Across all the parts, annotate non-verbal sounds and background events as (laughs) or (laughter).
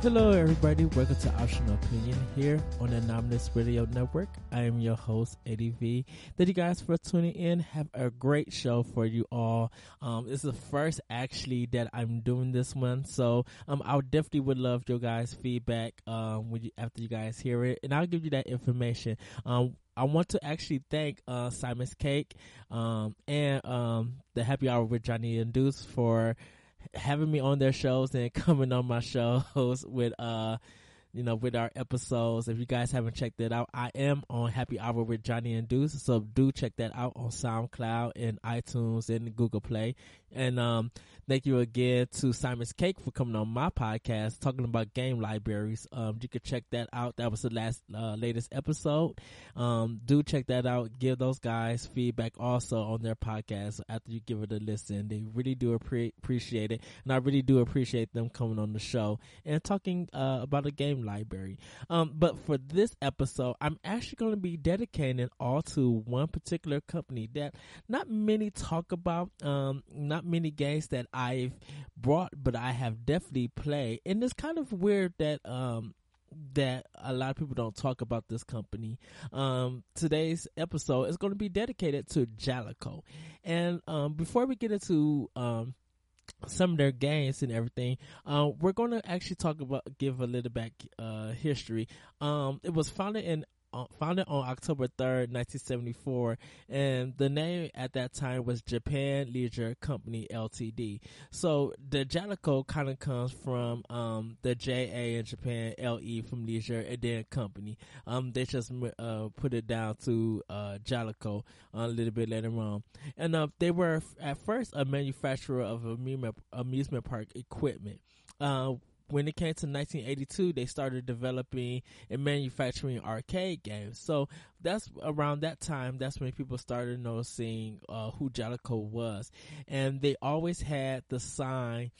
Hello, everybody. Welcome to Optional Opinion here on the Anomalous Radio Network. I am your host, Eddie V. Thank you guys for tuning in. Have a great show for you all. Um, it's the first actually that I'm doing this one, so um, I definitely would love your guys' feedback um, when you, after you guys hear it, and I'll give you that information. Um, I want to actually thank uh, Simon's Cake um, and um, the Happy Hour with Johnny and Deuce for having me on their shows and coming on my (laughs) shows with uh you know with our episodes. If you guys haven't checked it out i am on happy hour with johnny and deuce. So do check that out on soundcloud and itunes and google play and um Thank you again to Simon's Cake for coming on my podcast talking about game libraries. Um, you can check that out. That was the last uh, latest episode. Um, do check that out. Give those guys feedback also on their podcast after you give it a listen. They really do appre- appreciate it, and I really do appreciate them coming on the show and talking uh, about a game library. Um, but for this episode, I'm actually going to be dedicating all to one particular company that not many talk about. Um, not many games that I've brought, but I have definitely played. And it's kind of weird that um that a lot of people don't talk about this company. Um, today's episode is going to be dedicated to Jaleco, And um, before we get into um, some of their games and everything, uh, we're going to actually talk about give a little back uh, history. Um, it was founded in uh, founded on October 3rd, 1974, and the name at that time was Japan Leisure Company Ltd. So the Jaleco kind of comes from um, the JA in Japan, LE from Leisure, and then Company. Um, they just uh, put it down to uh, Jaleco a little bit later on. And uh, they were at first a manufacturer of amusement, amusement park equipment. When it came to 1982, they started developing and manufacturing arcade games. So that's around that time. That's when people started noticing uh, who Jaleco was, and they always had the sign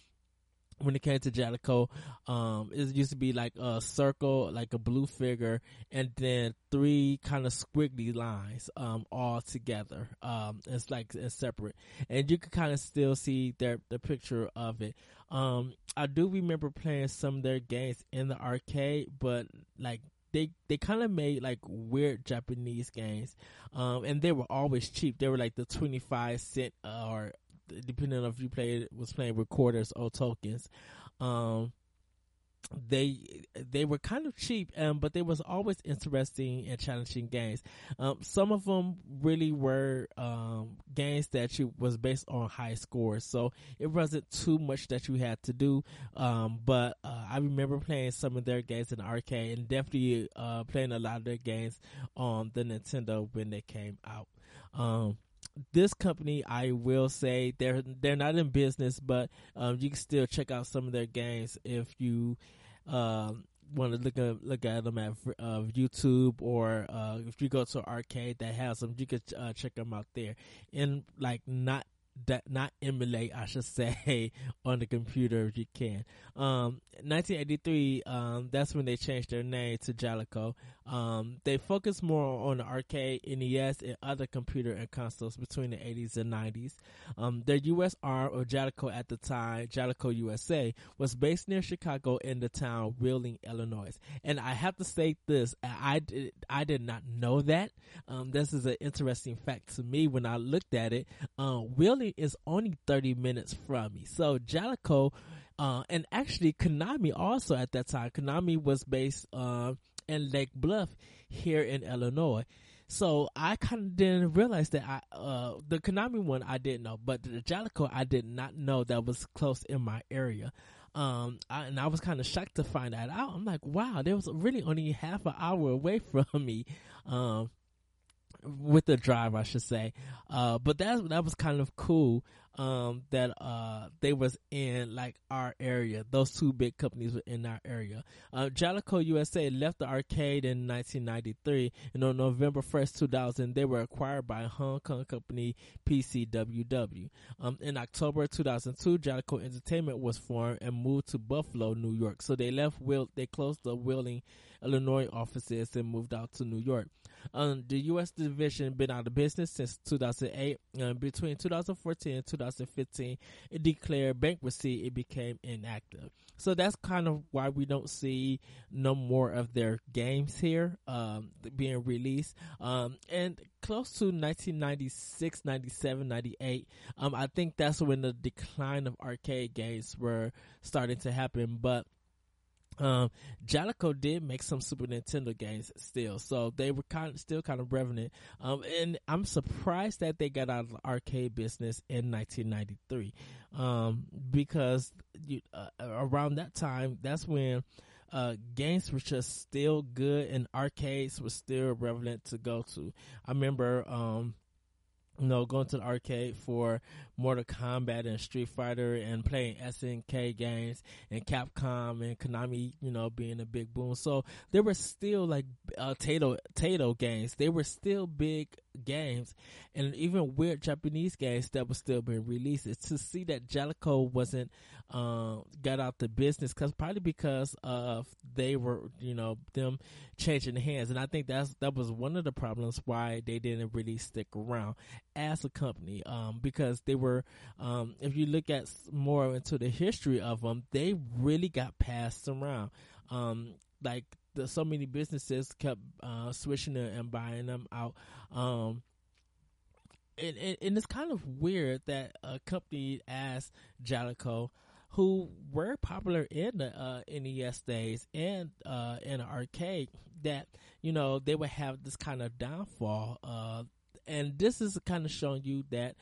when it came to Jaleco, um, it used to be like a circle, like a blue figure, and then three kind of squiggly lines, um, all together. Um, it's like it's separate, and you can kind of still see their the picture of it. Um, I do remember playing some of their games in the arcade, but like they they kind of made like weird Japanese games, um, and they were always cheap. They were like the twenty five cent uh, or depending on if you played was playing recorders or tokens. Um, they they were kind of cheap, um, but they was always interesting and challenging games. Um, some of them really were um, games that you was based on high scores, so it wasn't too much that you had to do. Um, but uh, I remember playing some of their games in arcade, and definitely uh, playing a lot of their games on the Nintendo when they came out. This company, I will say they're they're not in business, but um, you can still check out some of their games if you um, want to look at look at them at uh, YouTube or uh, if you go to an arcade that has them, you can uh, check them out there. And like not that not emulate, I should say, (laughs) on the computer if you can. Um, 1983, um, that's when they changed their name to Jaleco. Um, they focused more on the arcade, NES, and other computer and consoles between the 80s and 90s. Um, their U.S. arm of Jaleco at the time, Jaleco USA, was based near Chicago in the town Wheeling, Illinois. And I have to say this, I did, I did not know that. Um, this is an interesting fact to me when I looked at it. Uh, Wheeling is only 30 minutes from me. So Jaleco, uh, and actually Konami also at that time, Konami was based, uh, in Lake Bluff here in Illinois. So I kind of didn't realize that I, uh, the Konami one I didn't know, but the Jaleco I did not know that was close in my area. Um, I, and I was kind of shocked to find that out. I'm like, wow, there was really only half an hour away (laughs) from me. Um, with the drive, I should say. Uh, but that that was kind of cool um, that uh, they was in like our area. Those two big companies were in our area. Uh, Jaleco USA left the arcade in 1993, and on November 1st, 2000, they were acquired by Hong Kong company PCWW. Um, in October 2002, Jaleco Entertainment was formed and moved to Buffalo, New York. So they left Will, they closed the Wheeling, Illinois offices and moved out to New York. Um, the U.S. division been out of business since 2008. Um, between 2014 and 2015, it declared bankruptcy. It became inactive. So that's kind of why we don't see no more of their games here um, being released. Um, and close to 1996, 97, 98, um, I think that's when the decline of arcade games were starting to happen. But um, Jaleco did make some Super Nintendo games still, so they were kind of, still kind of revenant. Um, and I'm surprised that they got out of the arcade business in 1993, um, because you, uh, around that time, that's when uh, games were just still good and arcades were still relevant to go to. I remember, um, you know, going to the arcade for Mortal Kombat and Street Fighter and playing SNK games and Capcom and Konami, you know, being a big boom. So there were still like uh, Taito Taito games. They were still big games and even weird Japanese games that were still being released. It's to see that Jaleco wasn't uh, got out the business because probably because of they were you know them changing hands, and I think that's that was one of the problems why they didn't really stick around as a company um, because they were um, if you look at more into the history of them, they really got passed around. Um, like the, so many businesses kept uh, switching them and buying them out. Um, and, and, and, it's kind of weird that a company as Jaleco, who were popular in the uh, NES days and uh, in arcade, that you know they would have this kind of downfall. Uh, and this is kind of showing you that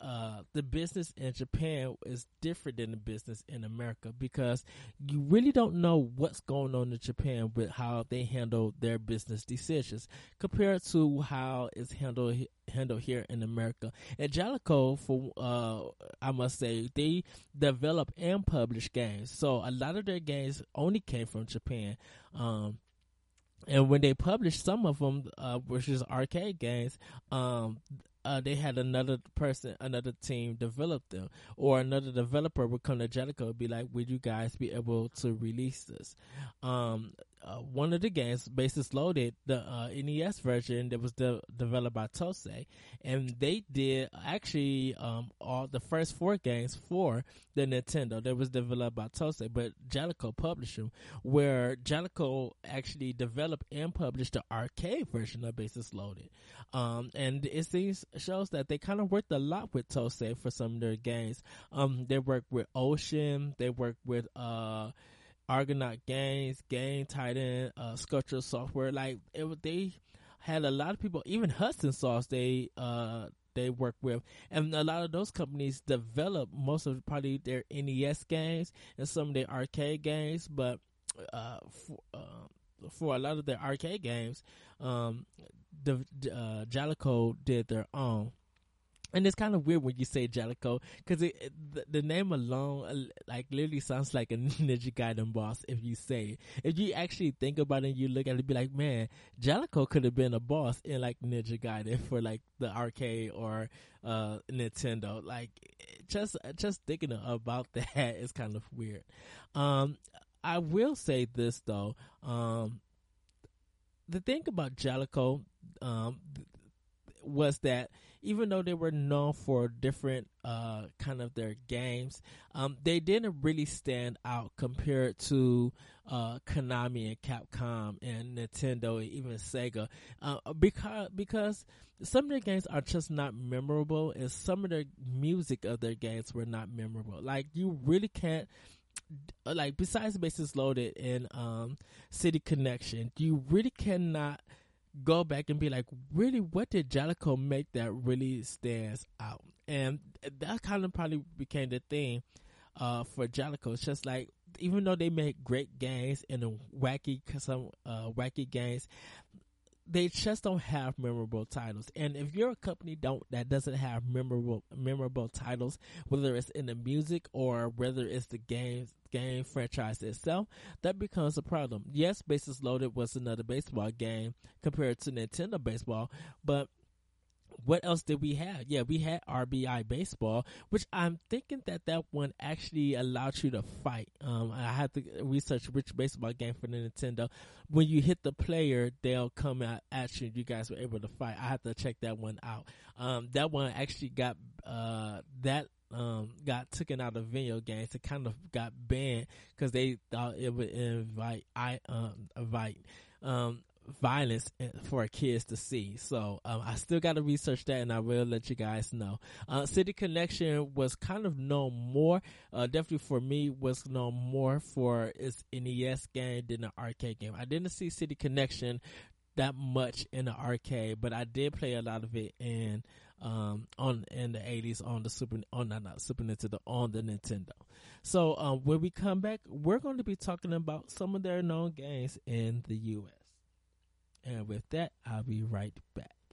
uh, the business in Japan is different than the business in America because you really don't know what's going on in Japan with how they handle their business decisions compared to how it's handled handled here in America. And Jaleco, for uh, I must say, they develop and publish games, so a lot of their games only came from Japan. Um, and when they published some of them, uh, which is arcade games, um, uh, they had another person, another team develop them, or another developer would come to Jaleco and be like, "Would you guys be able to release this?" Um, uh, one of the games, Bases Loaded, the uh, NES version that was de- developed by Tosei, and they did actually um, all the first four games for the Nintendo that was developed by Tosei, but Jaleco published them. Where Jaleco actually developed and published the arcade version of Bases Loaded, um, and it seems shows that they kind of worked a lot with Tosei for some of their games. Um, they worked with Ocean, they worked with uh Argonaut Games, Game Titan, uh, Sculpture Software. Like it, they had a lot of people, even Hudson Soft. They uh they work with, and a lot of those companies develop most of probably their NES games and some of their arcade games. But uh, for, uh, for a lot of their arcade games, um, the uh, Jaleco did their own. And it's kind of weird when you say Jaleco because the, the, name alone, uh, like, literally sounds like a (laughs) Ninja Gaiden boss if you say. If you actually think about it and you look at it, be like, man, Jaleco could have been a boss in, like, Ninja Gaiden for, like, the arcade or, uh, Nintendo. Like, just, just thinking about (laughs) that is kind of weird. Um, I will say this though, um, the thing about Jaleco, um, was that even though they were known for different uh, kind of their games, um, they didn't really stand out compared to uh, Konami and Capcom and Nintendo and even Sega, uh, because because some of their games are just not memorable, and some of the music of their games were not memorable. Like you really can't like besides bases loaded and um, city connection you really cannot go back and be like, really, what did Jaleco make that really stands out? And that kind of probably became the thing uh, for Jaleco. It's just like, even though they make great games and wacky, some uh, wacky games, they just don't have memorable titles. And if you're a company don't that doesn't have memorable memorable titles, whether it's in the music or whether it's the game game franchise itself, that becomes a problem. Yes, Bases Loaded was another baseball game compared to Nintendo baseball, but what else did we have? Yeah, we had RBI baseball, which I'm thinking that that one actually allowed you to fight. Um, I had to research which baseball game for the Nintendo. When you hit the player, they'll come out at you. You guys were able to fight. I had to check that one out. Um, that one actually got uh that um, got taken out of video games. It kind of got banned because they thought it would invite I um, invite um, violence for kids to see. So um, I still got to research that, and I will let you guys know. Uh, City Connection was kind of known more, uh, definitely for me, was known more for its NES game than an arcade game. I didn't see City Connection that much in the arcade, but I did play a lot of it in um, on in the eighties on the Super on not, not Super Nintendo on the Nintendo. So um, when we come back, we're going to be talking about some of their known games in the U.S. And with that, I'll be right back.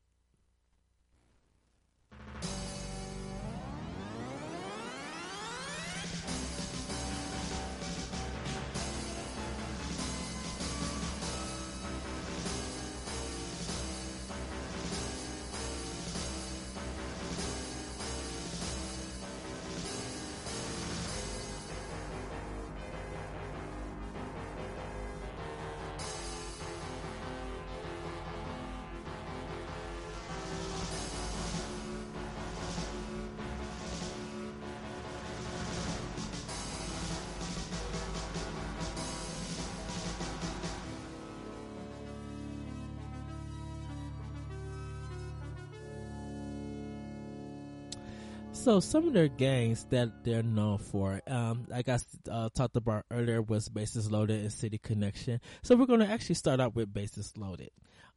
So some of their games that they're known for, um, like I uh, talked about earlier, was Bases Loaded and City Connection. So we're going to actually start out with Bases Loaded.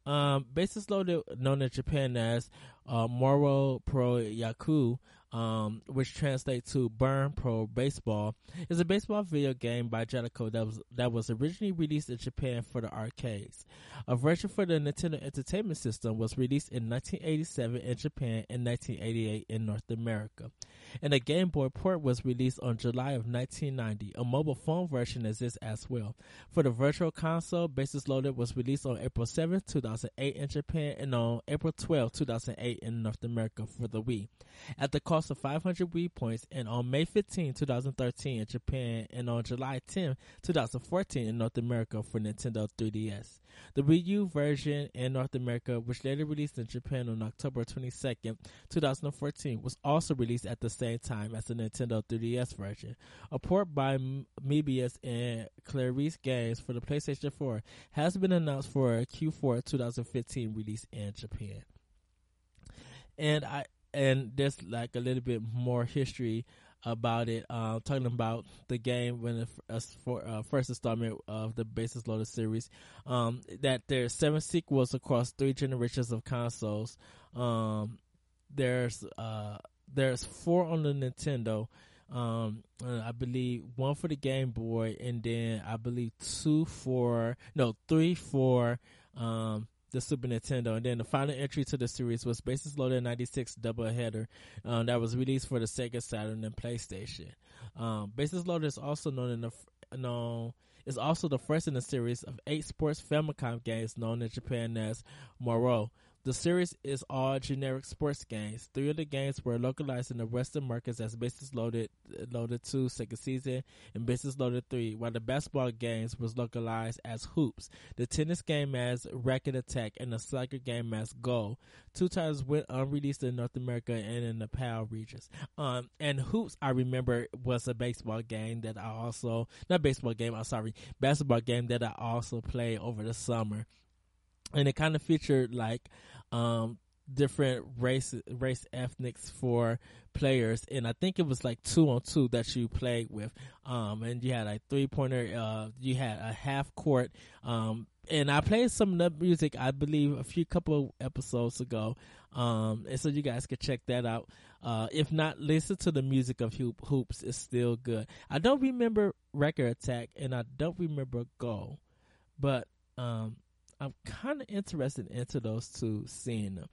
Um, Bases Loaded, known in Japan as uh, Moro Pro Yaku, um, which translates to Burn Pro Baseball, is a baseball video game by Jaleco that was that was originally released in Japan for the arcades. A version for the Nintendo Entertainment System was released in 1987 in Japan and 1988 in North America. And a Game Boy port was released on July of 1990. A mobile phone version exists as well. For the Virtual Console, Bases Loaded was released on April 7, 2008 in Japan and on April 12, 2008 in North America for the Wii. At the cost of 500 Wii points and on May 15, 2013 in Japan and on July 10, 2014 in North America for Nintendo 3DS. The Wii U version in North America, which later released in Japan on October 22, 2014, was also released at the same time as the Nintendo 3DS version. A port by Mebius and Clarice Games for the PlayStation 4 has been announced for a Q4 2015 release in Japan. And I and there's like a little bit more history about it, uh, talking about the game when it, as for uh, first installment of the Bases Loaded series. Um, that there's seven sequels across three generations of consoles. Um, there's uh, there's four on the Nintendo. Um, I believe one for the Game Boy, and then I believe two for no three for um the Super Nintendo. And then the final entry to the series was Bases Loaded 96 Doubleheader um, that was released for the Sega Saturn and PlayStation. Um, Bases Loaded is also known in the known is also the first in the series of eight sports Famicom games known in Japan as Moro. The series is all generic sports games. Three of the games were localized in the Western markets as Bases Loaded, Loaded 2 Second Season and Bases Loaded 3, while the basketball games was localized as Hoops, the tennis game as Racket Attack, and the soccer game as Goal. Two titles went unreleased in North America and in the PAL regions. Um, and Hoops, I remember, was a baseball game that I also, not baseball game, I'm sorry, basketball game that I also played over the summer and it kind of featured like um, different race race ethnics for players. And I think it was like two on two that you played with. Um and you had a three pointer uh you had a half court. Um and I played some of music I believe a few couple episodes ago. Um and so you guys could check that out. Uh if not listen to the music of Hoop, hoops it's still good. I don't remember record attack and I don't remember go but um I'm kind of interested into those two, seeing them.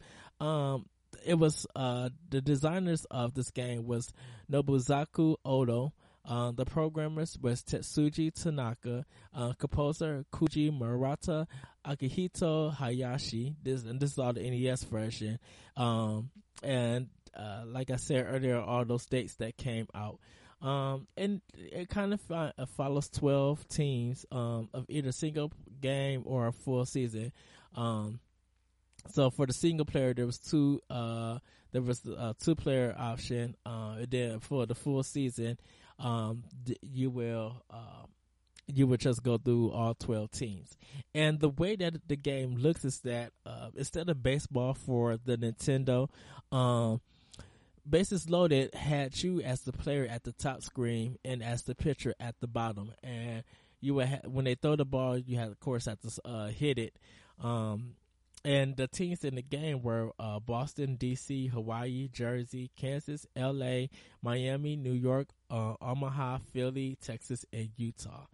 Um, it was uh, the designers of this game was Nobuzaku Odo. Uh, the programmers was Tetsuji Tanaka, uh, composer Koji Murata, Akihito Hayashi. This and this is all the NES version. Um, and uh, like I said earlier, all those dates that came out. Um, and it kind of uh, follows 12 teams um, of either single game or a full season. Um, so for the single player, there was two. Uh, there was a two player option. Uh, and then for the full season, um, you will. Uh, you would just go through all 12 teams. And the way that the game looks is that uh, instead of baseball for the Nintendo, um, Bases Loaded had you as the player at the top screen and as the pitcher at the bottom. And you would ha- when they throw the ball, you had of course have to uh, hit it. Um, and the teams in the game were uh, Boston, D.C., Hawaii, Jersey, Kansas, L.A., Miami, New York, uh, Omaha, Philly, Texas, and Utah.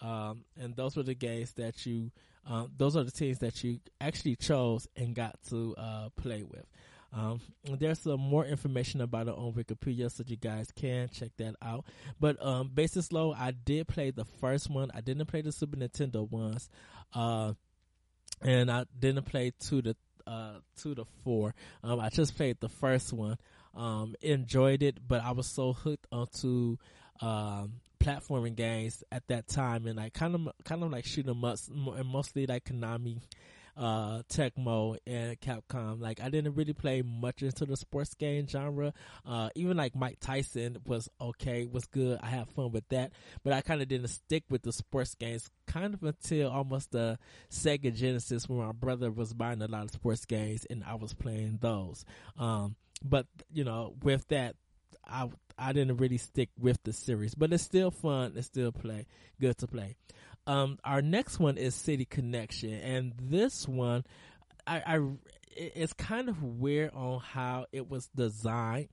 Um, and those were the games that you, uh, those are the teams that you actually chose and got to uh, play with. Um, there's some more information about it on Wikipedia, so you guys can check that out. But um, Bases Low, I did play the first one. I didn't play the Super Nintendo ones. Uh, and I didn't play two to uh two to four. Um, I just played the first one. Um, enjoyed it, but I was so hooked onto um platforming games at that time, and I kind of kind of like shoot 'em up, and mostly like Konami uh, Tecmo and Capcom. Like I didn't really play much into the sports game genre. Uh, even like Mike Tyson was okay, was good. I had fun with that, but I kind of didn't stick with the sports games kind of until almost the Sega Genesis when my brother was buying a lot of sports games and I was playing those. Um, but you know, with that, I I didn't really stick with the series, but it's still fun. It's still play good to play. Um, our next one is City Connection, and this one, I, I it's kind of weird on how it was designed.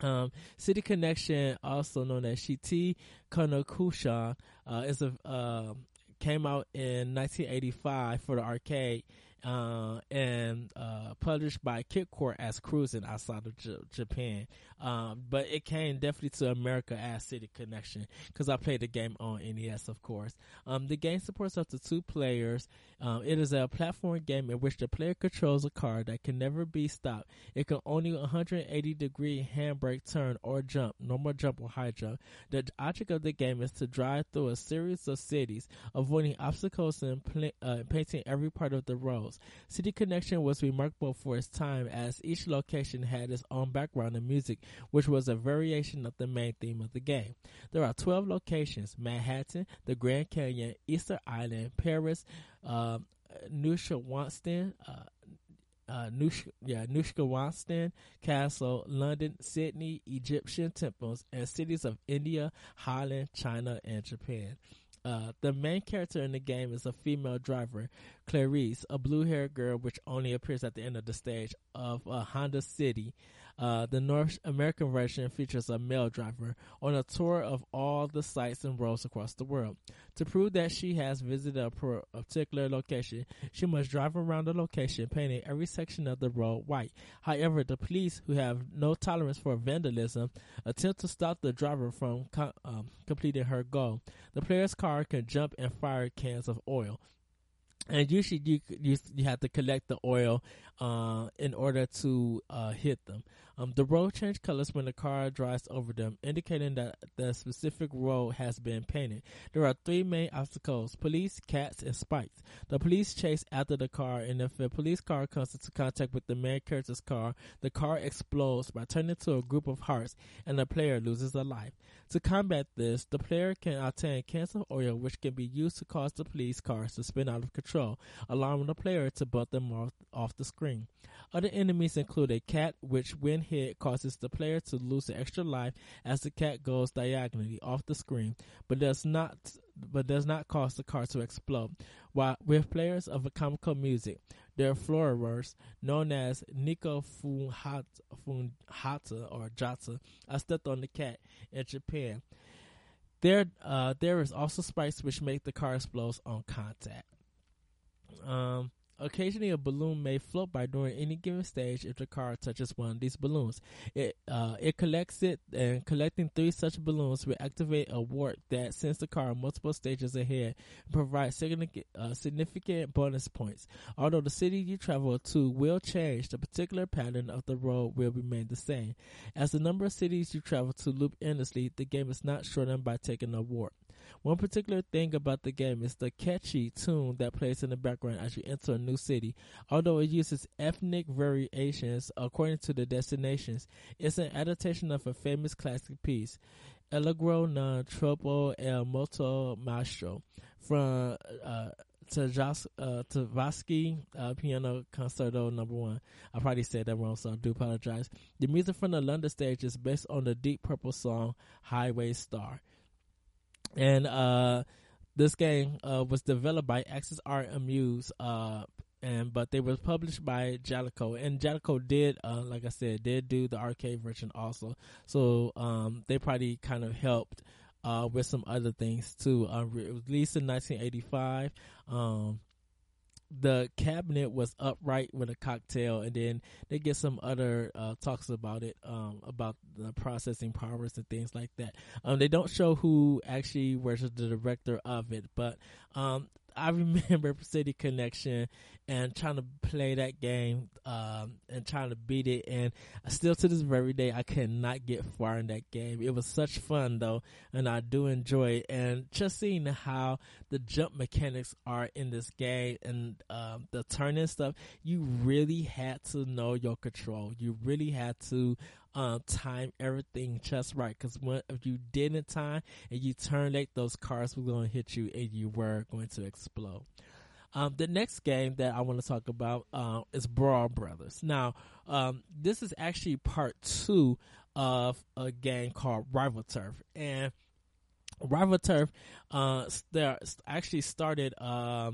Um, City Connection, also known as Shite Konokusha, uh, is a uh, came out in 1985 for the arcade uh, and uh, published by Kitkorp as Cruising outside of J- Japan. Um, but it came definitely to America as City Connection because I played the game on NES, of course. Um, the game supports up to two players. Um, it is a platform game in which the player controls a car that can never be stopped. It can only 180 degree handbrake turn or jump, normal jump or high jump. The object of the game is to drive through a series of cities, avoiding obstacles and pl- uh, painting every part of the roads. City Connection was remarkable for its time as each location had its own background and music, which was a variation of the main theme of the game. There are 12 locations Manhattan, the Grand Canyon, Easter Island, Paris, uh, Neuschwanstein, uh, uh, Nush, yeah, Castle, London, Sydney, Egyptian temples, and cities of India, Holland, China, and Japan. Uh, the main character in the game is a female driver, Clarice, a blue-haired girl which only appears at the end of the stage of uh, Honda City. Uh, the North American version features a male driver on a tour of all the sites and roads across the world. To prove that she has visited a, particular location, she must drive around the location painting every section of the road white. However, the police, who have no tolerance for vandalism, attempt to stop the driver from um, completing her goal. The player's car can jump and fire cans of oil and usually you you you have to collect the oil uh, in order to uh, hit them. Um, the road change colors when the car drives over them, indicating that the specific road has been painted. There are three main obstacles: police, cats, and spikes. The police chase after the car, and if a police car comes into contact with the main character's car, the car explodes by turning into a group of hearts, and the player loses a life. To combat this, the player can obtain cans of oil, which can be used to cause the police cars to spin out of control, allowing the player to butt them off, off the screen. Other enemies include a cat, which when hit causes the player to lose an extra life as the cat goes diagonally off the screen, but does not but does not cause the car to explode. While with players of comical music, their florers, known as Nico Funhata, or Jata, are stepped on the cat in Japan. There, uh, there is also spikes which make the car explode on contact. Um, occasionally, a balloon may float by during any given stage if the car touches one of these balloons. It uh, it collects it, and collecting three such balloons will activate a warp that sends the car multiple stages ahead and provide significant, uh, significant bonus points. Although the city you travel to will change, the particular pattern of the road will remain the same. As the number of cities you travel to loop endlessly, the game is not shortened by taking a warp. One particular thing about the game is the catchy tune that plays in the background as you enter a new city. Although it uses ethnic variations according to the destinations, it's an adaptation of a famous classic piece, Allegro non troppo el molto maestro, from uh, uh, uh, Piano Concerto Number One. I probably said that wrong, so I do apologize. The music from the London stage is based on the Deep Purple song "Highway Star." And uh, this game uh, was developed by Axis Art Amuse, uh, and but they was published by Jaleco, and Jaleco did, uh, like I said, did do the arcade version also. So um, they probably kind of helped uh, with some other things too. Uh, released in 1985. Um, the cabinet was upright with a cocktail, and then they get some other uh, talks about it, um, about the processing powers and things like that. Um, they don't show who actually was the director of it, but um, I (laughs) remember City Connection and trying to play that game um, and trying to beat it. And still to this very day, I cannot get far in that game. It was such fun though, and I do enjoy it. And just seeing how the jump mechanics are in this game and um, the turning stuff, you really had to know your control. You really had to um, time everything just right. Because if you didn't time and you turn late, those cars were going to hit you and you were going to explode. Um, the next game that I want to talk about uh, is Brawl Brothers. Now, um, this is actually part two of a game called Rival Turf, and Rival Turf uh, there actually started uh,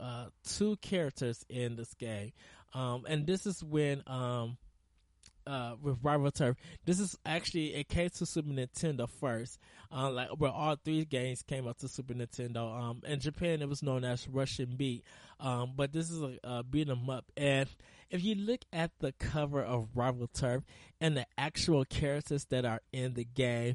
uh, two characters in this game, um, and this is when um, uh, with Rival Turf. This is actually it came to Super Nintendo first, uh, like where all three games came out to Super Nintendo. Um, in Japan it was known as Rushing Beat, um, but this is a, a beat 'em up. And if you look at the cover of Rival Turf and the actual characters that are in the game,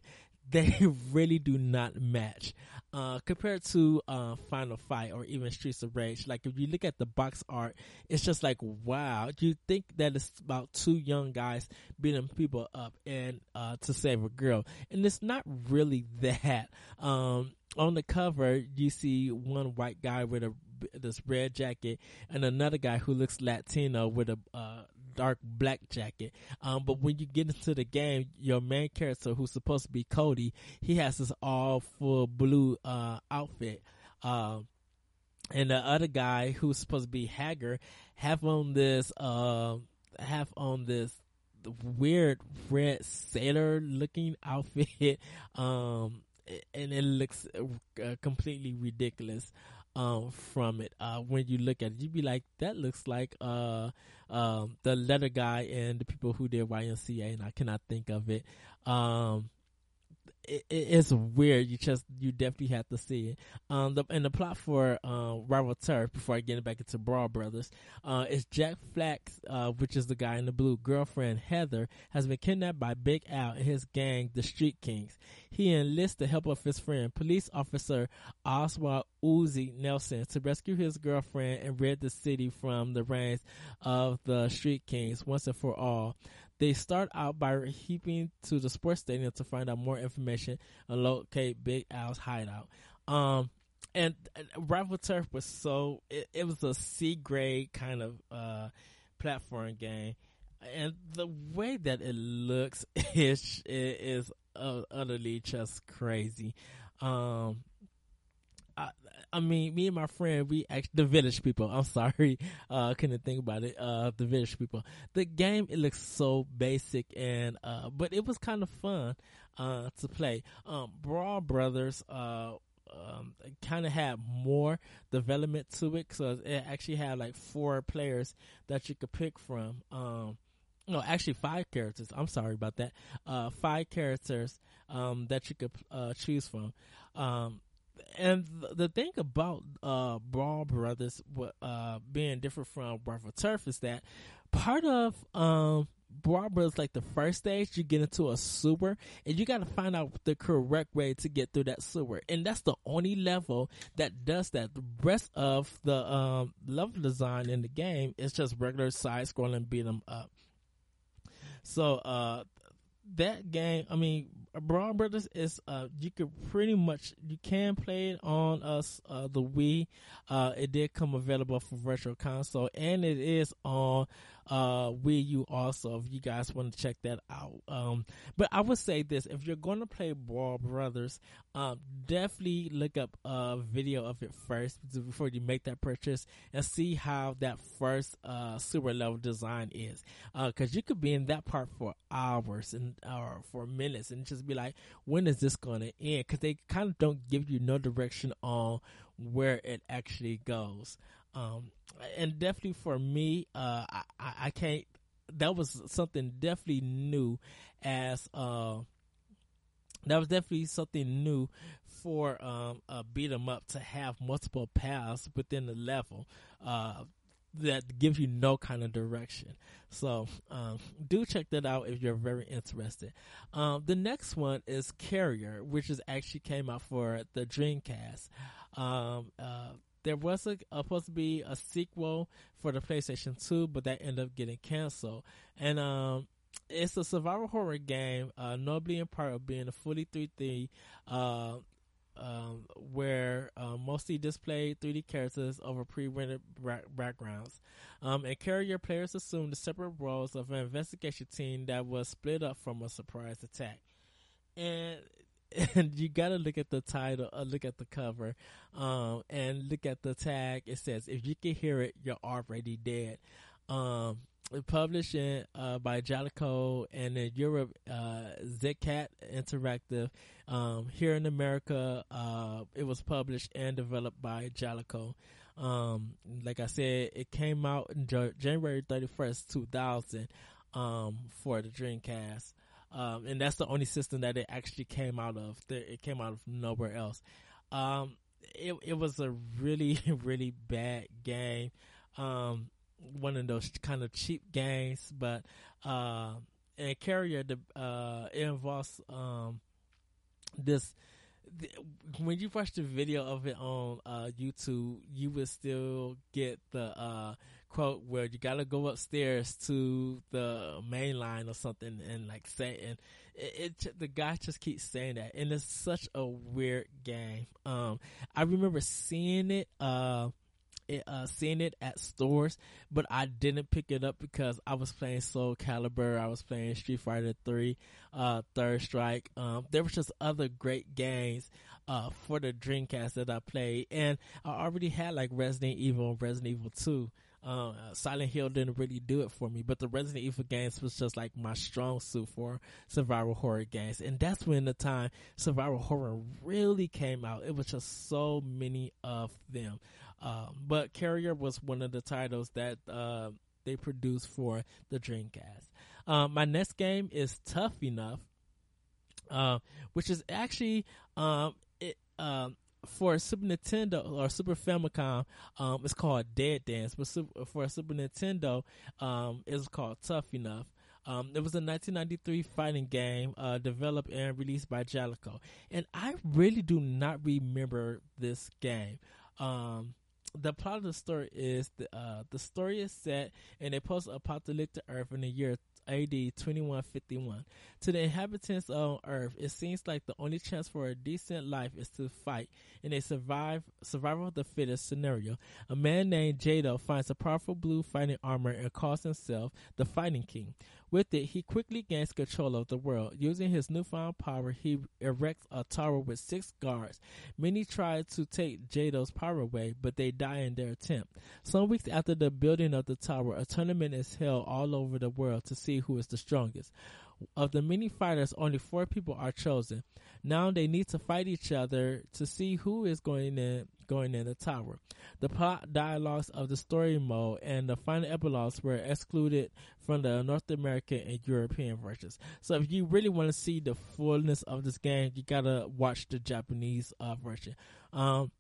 they (laughs) really do not match uh, compared to uh, Final Fight or even Streets of Rage. Like if you look at the box art, it's just like wow. You think that it's about two young guys beating people up and uh, to save a girl, and it's not really (laughs) that. Um, on the cover, you see one white guy with a this red jacket and another guy who looks Latino with a uh, dark black jacket. Um, but when you get into the game, your main character, who's supposed to be Cody, he has this all full blue uh, outfit. Um, and the other guy, who's supposed to be Haggar, have on this, uh, have on this weird red sailor looking (laughs) outfit. Um, and it looks uh, completely ridiculous um, from it. Uh, when you look at it, you'd be like, that looks like uh, um, the letter guy and the people who did YMCA, and I cannot think of it. Um, it, it's weird. You just you definitely have to see it. Um, the, and the plot for uh, Rival Turf before I get back into Brawl Brothers, uh, is Jack Flax, uh, which is the guy in the blue. Girlfriend Heather has been kidnapped by Big Al and his gang, the Street Kings. He enlists the help of his friend, police officer Oswald Uzi Nelson, to rescue his girlfriend and rid the city from the reigns of the Street Kings once and for all. They start out by heaping to the sports stadium to find out more information and locate Big Al's hideout. Um, and, Rival Turf was so it, it was a C grade kind of uh, platform game, and the way that it looks (laughs) is is uh, utterly just crazy. Um, I, I mean, me and my friend, we actually, the village people, I'm sorry, (laughs) uh, couldn't think about it, uh, the village people. The game, it looks so basic and, uh, but it was kind of fun, uh, to play. Um, Brawl Brothers, uh, um, kind of had more development to it, so it actually had like four players that you could pick from. Um, no, actually five characters. I'm sorry about that. Uh, five characters um, that you could uh, choose from. Um, and the thing about uh, Brawl Brothers uh, being different from for Turf is that part of um, Brawl Brothers, like the first stage, you get into a sewer, and you got to find out the correct way to get through that sewer, and that's the only level that does that. The rest of the um, level design in the game is just regular side scrolling beat 'em up. So uh, that game, I mean, Brawl Brothers is uh, you could pretty much you can play it on us uh, the Wii. Uh, it did come available for Virtual Console, and it is on uh, Wii U also. If you guys want to check that out, um, but I would say this: if you're going to play Brawl Brothers, um, definitely look up a video of it first before you make that purchase and see how that first uh, super level design is, because uh, you could be in that part for hours and or for minutes and just be like, when is this going to end? Because they kind of don't give you no direction on where it actually goes. Um, and definitely for me, uh, I, I can't, that was something definitely new as, uh, that was definitely something new for um, a beat 'em up to have multiple paths within the level. Uh, that gives you no kind of direction. So um, do check that out if you're very interested. Um, the next one is Carrier, which is actually came out for the Dreamcast. Um, uh, there was a, supposed to be a sequel for the PlayStation 2, but that ended up getting canceled. And um, it's a survival horror game, uh, notably in part of being a fully 3D uh, um, where uh, mostly display 3D characters over pre-rendered ra- backgrounds. Um, and carrier players assume the separate roles of an investigation team that was split up from a surprise attack. And (laughs) and you gotta look at the title, uh, look at the cover, um, and look at the tag. It says, "If you can hear it, you're already dead." Um, published in, uh, by Jaleco and in Europe, uh, Xicat Interactive. Um, here in America, uh, it was published and developed by Jaleco. Um, like I said, it came out in January 31st, 2000, um, for the Dreamcast. Um, and that's the only system that it actually came out of. It came out of nowhere else. Um, it, it was a really, (laughs) really bad game. Um, one of those kind of cheap games, but uh, and Carrier the uh, it involves um, this. The, when you watch the video of it on uh, YouTube, you will still get the uh, quote where you gotta go upstairs to the main line or something and like say and it, it, the guy just keeps saying that and it's such a weird game. Um i remember seeing it uh uh, seeing it at stores, but I didn't pick it up because I was playing Soul Calibur, I was playing Street Fighter 3, uh, Third Strike. Um, there was just other great games, uh, for the Dreamcast that I played, and I already had like Resident Evil Resident Evil 2. Uh, Silent Hill didn't really do it for me, but the Resident Evil games was just like my strong suit for survival horror games. And that's when the time survival horror really came out. It was just so many of them. Um, but Carrier was one of the titles that uh, they produced for the Dreamcast. Um, my next game is Tough Enough, uh, which is actually um, it, um, for Super Nintendo or Super Famicom, um, it's called Dead Dance. But for Super Nintendo, um, it's called Tough Enough. Um, it was a 1993 fighting game uh, developed and released by Jaleco, and I really do not remember this game. Um, the plot of the story is the uh, the story is set in a post-apocalyptic Earth in the year AD 2151. To the inhabitants of Earth, it seems like the only chance for a decent life is to fight. In a survive survival of the fittest scenario, a man named Jado finds a powerful blue fighting armor and calls himself the Fighting King. With it, he quickly gains control of the world. Using his newfound power, he erects a tower with six guards. Many try to take Jado's power away, but they die in their attempt. Some weeks after the building of the tower, a tournament is held all over the world to see who is the strongest. Of the many fighters, only four people are chosen. Now they need to fight each other to see who is going to going in the tower. The plot dialogues of the story mode and the final epilogues were excluded from the North American and European versions. So if you really want to see the fullness of this game, you gotta watch the Japanese uh, version. Um,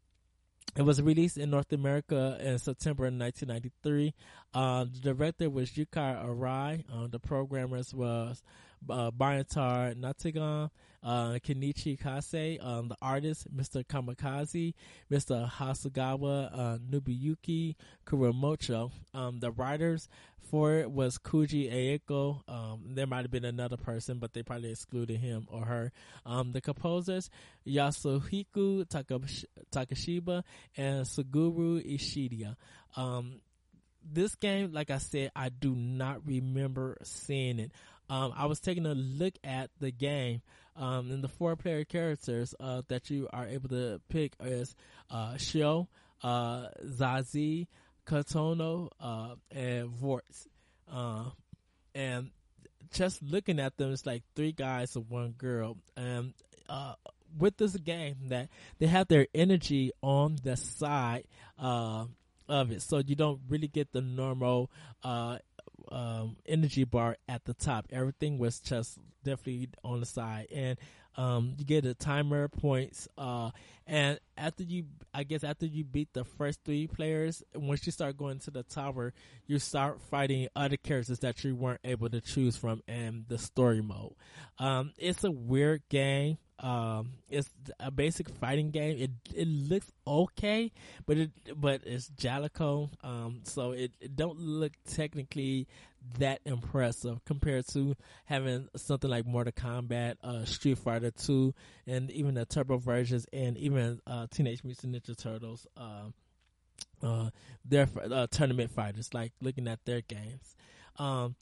it was released in North America in September 1993. Uh, the director was Yukari Arai. Uh, the programmers was uh, Byakutar Natagon, uh, Kenichi Kase, um, the artist, Mr. Kamikaze, Mr. Hasagawa uh, Nobuyuki Kuramoto. Um, the writers for it was Koji Aeko. Um, there might have been another person, but they probably excluded him or her. Um, the composers, Yasuhiko Takashiba and Suguru Ishiida. Um, this game, like I said, I do not remember seeing it. Um, I was taking a look at the game, um, and the four player characters uh, that you are able to pick is uh, Shio, uh, Kotono, uh, and Vortz. Uh, and just looking at them, it's like three guys and one girl. And uh, with this game, that they have their energy on the side uh, of it, so you don't really get the normal uh, um, energy bar at the top. Everything was just definitely on the side, and um, you get a timer points. Uh, and after you, I guess after you beat the first three players, once you start going to the tower, you start fighting other characters that you weren't able to choose from in the story mode. Um, it's a weird game. Um, it's a basic fighting game. It it looks okay, but it but it's Jaleco, um, so it, it don't look technically that impressive compared to having something like Mortal Kombat, uh, Street Fighter Two, and even the Turbo versions, and even uh, Teenage Mutant Ninja Turtles. Uh, uh, their uh, tournament fighters, like looking at their games. Um,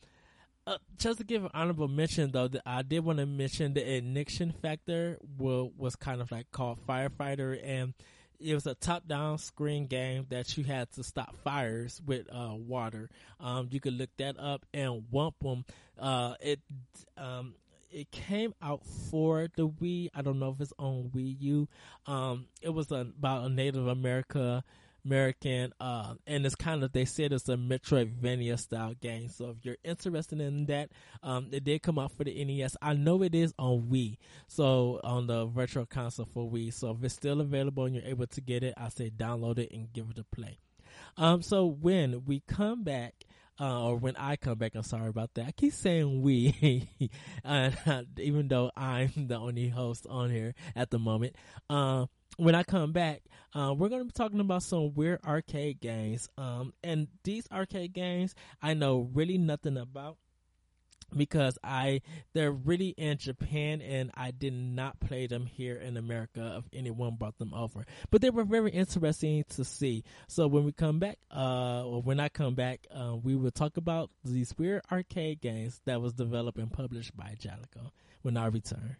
uh, just to give an honorable mention though, I did want to mention the ignition factor will, was kind of like called firefighter and it was a top-down screen game that you had to stop fires with uh, water. Um, you could look that up and Whomp 'Em. Uh, it um, it came out for the Wii. I don't know if it's on Wii U. Um, it was a, about a Native America American, uh, and it's kind of they said it's a Metroidvania style game. So if you're interested in that, um, it did come out for the NES. I know it is on Wii, so on the virtual console for Wii. So if it's still available and you're able to get it, I say download it and give it a play. Um, so when we come back. Uh, or when I come back, I'm sorry about that. I keep saying we, (laughs) uh, even though I'm the only host on here at the moment. Uh, when I come back, uh, we're going to be talking about some weird arcade games. Um, and these arcade games, I know really nothing about because I they're really in Japan and I did not play them here in America if anyone brought them over. But they were very interesting to see. So when we come back, uh, or when I come back, uh, we will talk about these weird arcade games that was developed and published by Jaleco when I return.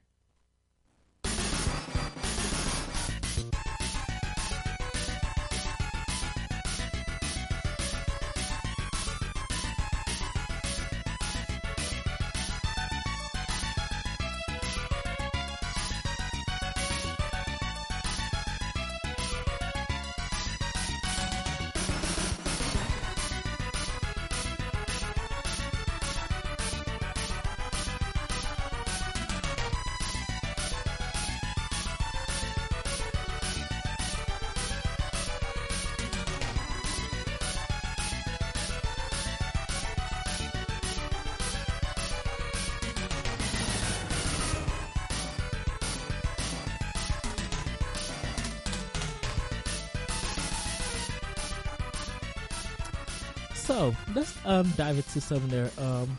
Um dive into some of their um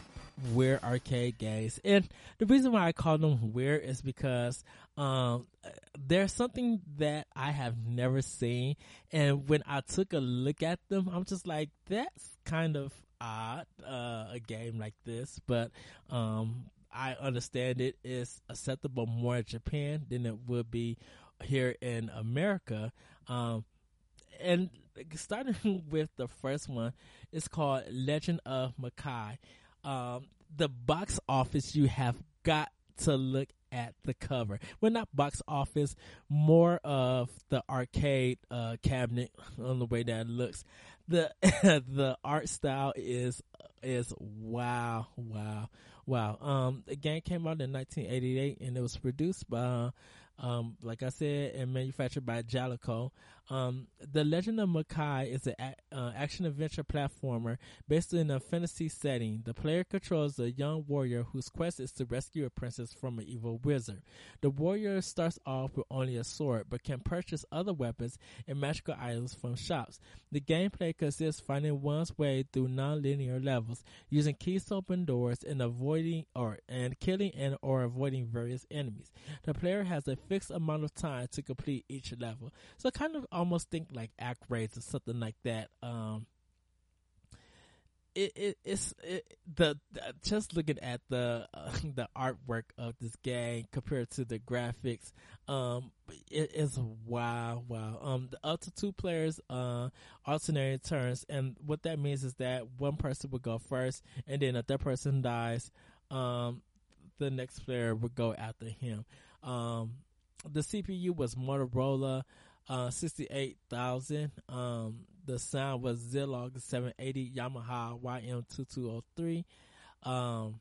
weird arcade games. And the reason why I call them weird is because um there's something that I have never seen. And when I took a look at them I'm just like that's kind of odd uh, a game like this. But um I understand it is acceptable more in Japan than it would be here in America. Um and starting (laughs) with the first one, it's called Legend of Makai. Um, the box office you have got to look at the cover. Well, not box office, more of the arcade uh, cabinet (laughs) on the way that it looks. The (laughs) the art style is is wow, wow, wow. Um, the game came out in 1988 and it was produced by um, like I said, and manufactured by Jaleco. Um, the Legend of Makai is an uh, action adventure platformer based in a fantasy setting. The player controls a young warrior whose quest is to rescue a princess from an evil wizard. The warrior starts off with only a sword, but can purchase other weapons and magical items from shops. The gameplay consists of finding one's way through non-linear levels, using keys to open doors, and avoiding or and killing and or avoiding various enemies. The player has a fixed amount of time to complete each level. So kind of almost think like ActRaiser or something like that. Um, it, it it's it, the, the, just looking at the uh, (laughs) the artwork of this game compared to the graphics um it is wow wow um the up to two players uh alternating turns and what that means is that one person would go first and then if that person dies um the next player would go after him. Um the CPU was Motorola uh, 68,000. Um, the sound was Zilog 780 Yamaha YM2203. Um,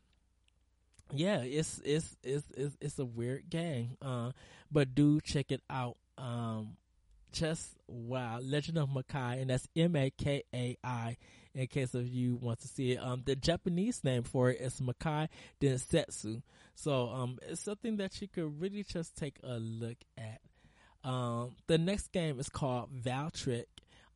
yeah, it's, it's, it's, it's, it's a weird gang. Uh, but do check it out. Um, just wow, Legend of Makai, and that's M A K A I. In case of you want to see it, um, the Japanese name for it is Makai Densetsu. So, um, it's something that you could really just take a look at. Um, the next game is called Valtric.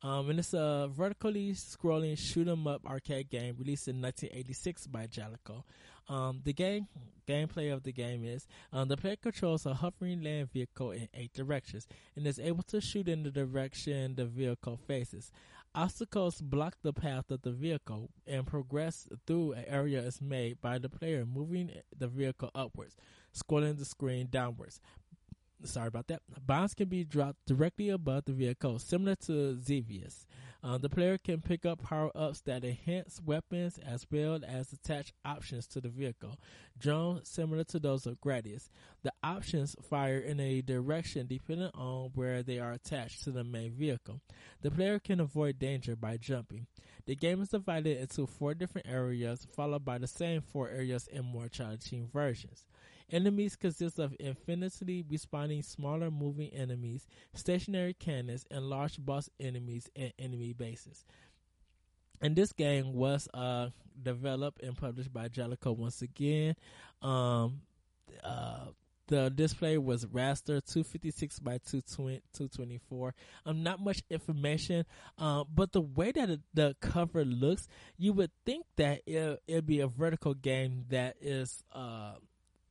Um, and it's a vertically scrolling shoot 'em up arcade game released in 1986 by Jaleco. Um, the game gameplay of the game is um, the player controls a hovering land vehicle in eight directions and is able to shoot in the direction the vehicle faces. Obstacles block the path of the vehicle and progress through an area is made by the player moving the vehicle upwards, scrolling the screen downwards sorry about that. Bombs can be dropped directly above the vehicle, similar to Xevious. Uh, the player can pick up power ups that enhance weapons as well as attach options to the vehicle. Drones similar to those of Gradius. The options fire in a direction depending on where they are attached to the main vehicle. The player can avoid danger by jumping. The game is divided into four different areas, followed by the same four areas in more challenging versions. Enemies consist of infinitely responding smaller moving enemies, stationary cannons, and large boss enemies and enemy bases. And this game was uh, developed and published by Jaleco once again. Um, uh, the display was raster 256 by 224. Um, not much information, um, but the way that the cover looks, you would think that it, it'd be a vertical game that is, uh,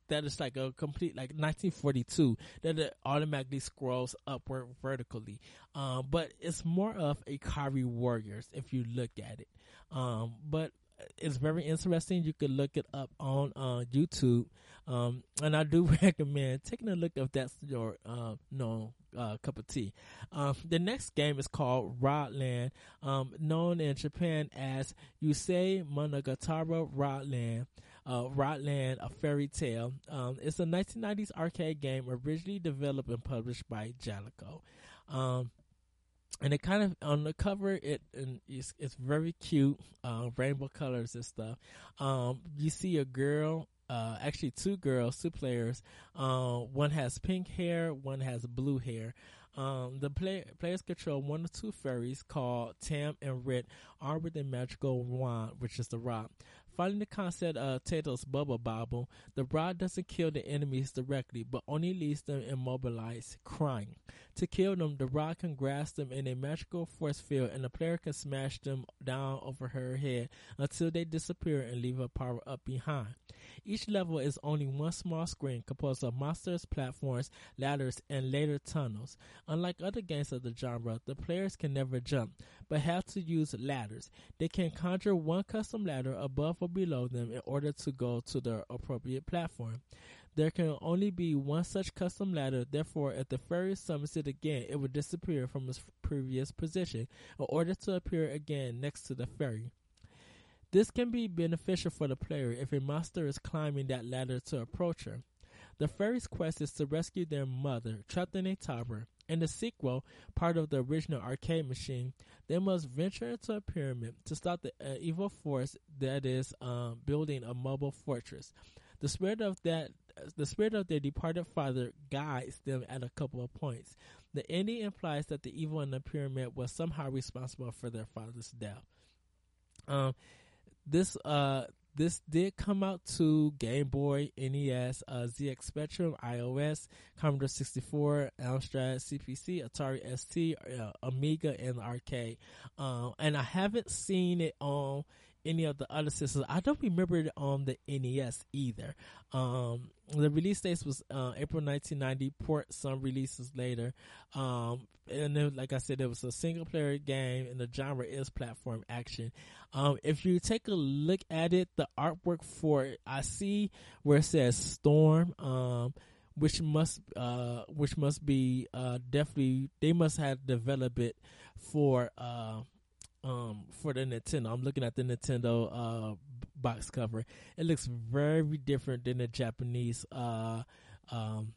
that is like a complete like 1942 that it automatically scrolls upward vertically. Um, but it's more of a Ikari Warriors if you look at it. Um, but it's very interesting. You can look it up on uh, YouTube. Um, and I do (laughs) recommend taking a look if that's your uh, no uh, cup of tea. Um, the next game is called Rodland, um, known in Japan as Yusei Monogatari Rodland uh, Rodland, A Fairy Tale. Um, it's a 1990s arcade game originally developed and published by Jaleco. Um, and it kind of on the cover it and it's, it's very cute uh, rainbow colors and stuff um, you see a girl uh, actually two girls two players uh, one has pink hair one has blue hair um, the play, players control one or two fairies called Tam and Red, armed with a magical wand, which is the rock. Following the concept of Taito's Bubble Bobble, the rod doesn't kill the enemies directly, but only leaves them immobilized, crying. To kill them, the rod can grasp them in a magical force field, and the player can smash them down over her head until they disappear and leave a power up behind. Each level is only one small screen composed of monsters, platforms, ladders, and later tunnels. Unlike other games of the genre, the players can never jump, but have to use ladders. They can conjure one custom ladder above or below them in order to go to the appropriate platform. There can only be one such custom ladder, therefore, if the fairy summons it again, it will disappear from its previous position in order to appear again next to the fairy. This can be beneficial for the player if a monster is climbing that ladder to approach her. The fairy's quest is to rescue their mother, trapped in a tower. In the sequel, part of the original arcade machine, they must venture into a pyramid to stop the uh, evil force that is um, building a mobile fortress. The spirit of that, the spirit of their departed father guides them at a couple of points. The ending implies that the evil in the pyramid was somehow responsible for their father's death. Um, this uh this did come out to Game Boy, NES, uh, ZX Spectrum, iOS, Commodore 64, Amstrad, CPC, Atari ST, uh, Amiga, and arcade. Um, and I haven't seen it on any of the other systems. I don't remember it on the NES either. Um, the release date was uh, April 1990. Port some releases later. Um, and then, like I said, it was a single player game, and the genre is platform action. Um, if you take a look at it, the artwork for it, I see where it says Storm. Um, which must uh, which must be uh, definitely they must have developed it for uh, um for the Nintendo. I'm looking at the Nintendo uh box cover. It looks very different than the Japanese uh um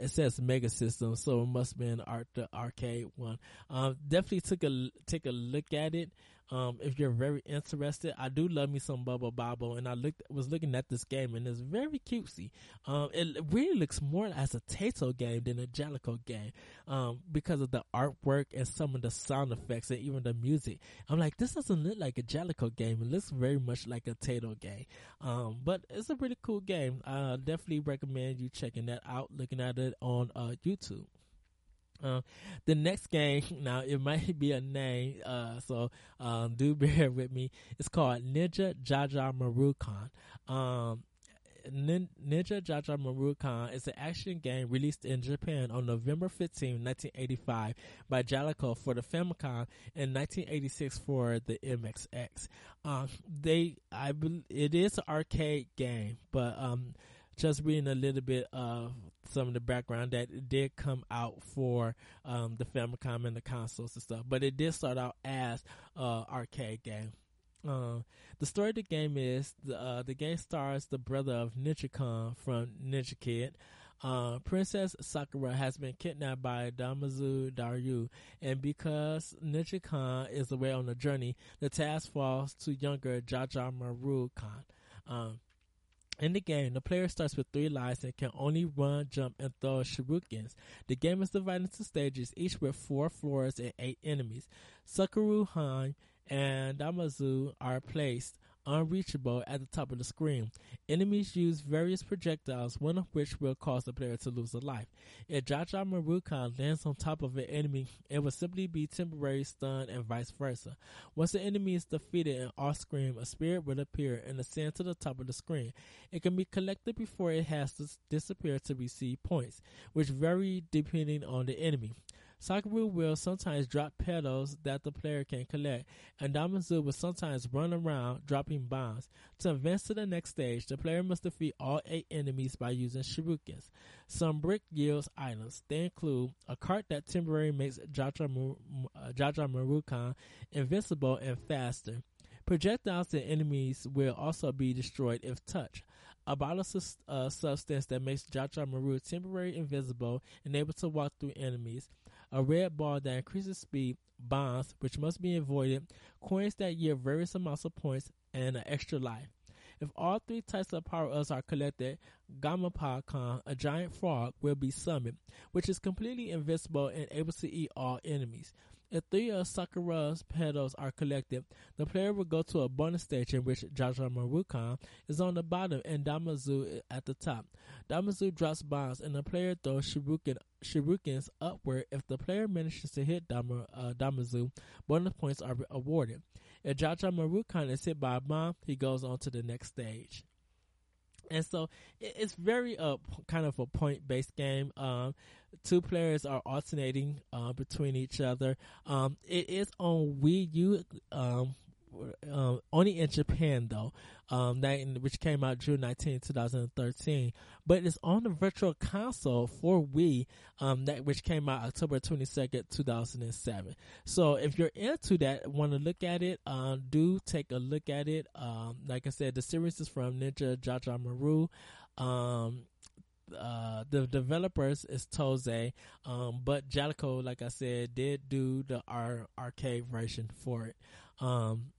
it says Mega System, so it must be an art the arcade one. Um, definitely took a take a look at it. Um, if you're very interested, I do love me some Bubble Bobble, and I looked was looking at this game, and it's very cutesy. Um, it really looks more as a Taito game than a Jaleco game, um, because of the artwork and some of the sound effects and even the music. I'm like, this doesn't look like a Jaleco game. It looks very much like a Taito game. Um, but it's a pretty cool game. I definitely recommend you checking that out, looking at it on uh, YouTube. Uh, the next game, (laughs) now it might be a name, uh, so um, do (laughs) bear with me. It's called Ninja Jaja Marukan. Um, Ninja Jaja Marukan is an action game released in Japan on November 15, 1985 by Jaleco for the Famicom and 1986 for the MSX. Um, they, I, it is an arcade game, but, um, just reading a little bit of some of the background that did come out for um, the Famicom and the consoles and stuff, but it did start out as uh, arcade game. Uh, the story of the game is the uh, the game stars the brother of Ninja from Ninja Kid. Uh, Princess Sakura has been kidnapped by Damazu Daryu, and because Ninja is away on a journey, the task falls to younger Jaja Maru Khan. Um, in the game, the player starts with three lives and can only run, jump, and throw shurikens. The game is divided into stages, each with four floors and eight enemies. Sakura Han and Damazu are placed unreachable at the top of the screen. Enemies use various projectiles, one of which will cause the player to lose a life. If Jaja Marukan lands on top of an enemy, it will simply be temporary stunned and vice versa. Once the enemy is defeated and off screen, a spirit will appear and ascend to the top of the screen. It can be collected before it has to disappear to receive points, which vary depending on the enemy. Sakura will sometimes drop petals that the player can collect, and Damazu will sometimes run around dropping bombs. To advance to the next stage, the player must defeat all eight enemies by using shurikens. Some brick yields items. They include a cart that temporarily makes Jaja, uh, Marukan invincible and faster. Projectiles and enemies will also be destroyed if touched. A bottle of uh, substance that makes Jaja Maru temporarily invisible and able to walk through enemies a red ball that increases speed, bombs, which must be avoided, coins that yield various amounts of points, and an extra life. If all three types of power ups are collected, Gamapakon, a giant frog, will be summoned, which is completely invisible and able to eat all enemies. If three of Sakura's petals are collected, the player will go to a bonus stage in which Jaja Marukan is on the bottom and Damazu at the top. Damazu drops bombs and the player throws shuriken, shurikens upward. If the player manages to hit Dama, uh, Damazu, bonus points are awarded. If Jaja Marukan is hit by a bomb, he goes on to the next stage and so it's very uh kind of a point based game. Um, two players are alternating uh, between each other. Um, it is on Wii U. Um, um, only in Japan though, um, that which came out June 19, 2013. But it's on the virtual console for Wii, um, that which came out October 22nd, 2007. So if you're into that, want to look at it, um, do take a look at it. Um, like I said, the series is from Ninja Jaja Maru. Um, uh, the developers is TOSE, um, but Jaleco, like I said, did do the ar- arcade version for it. Um,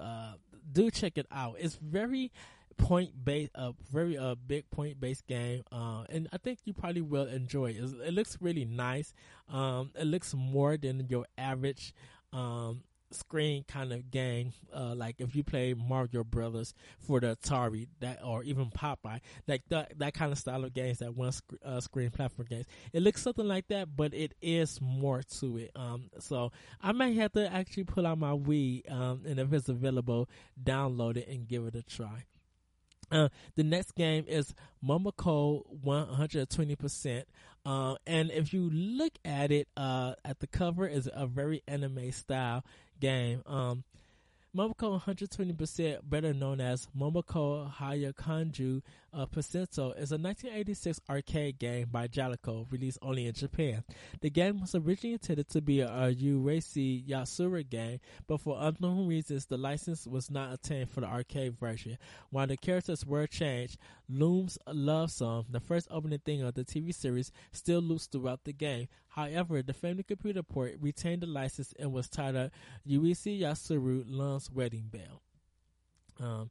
uh, do check it out. It's very point based, a uh, very uh, big point based game, uh, and I think you probably will enjoy it. It looks really nice. Um, it looks more than your average um, screen kind of game. Uh, like if you play Mario Brothers for the Atari, that or even Popeye, like that that kind of style of games, that one sc- uh, screen platform games. It looks something like that, but it is more to it. Um, so I may have to actually pull out my Wii, um, and if it's available, download it and give it a try. Uh, the next game is Momoko 120%. Uh, and if you look at it, uh, at the cover is a very anime style game. Um, Momoko 120%, better known as Momoko Hayakanju uh, Percento, is a 1986 arcade game by Jaleco, released only in Japan. The game was originally intended to be a, a Urusei Yatsura game, but for unknown reasons, the license was not obtained for the arcade version. While the characters were changed, Lum's love song, the first opening theme of the TV series, still loops throughout the game. However, the Family Computer port retained the license and was titled Yatsura Lum's Wedding Bell. Um,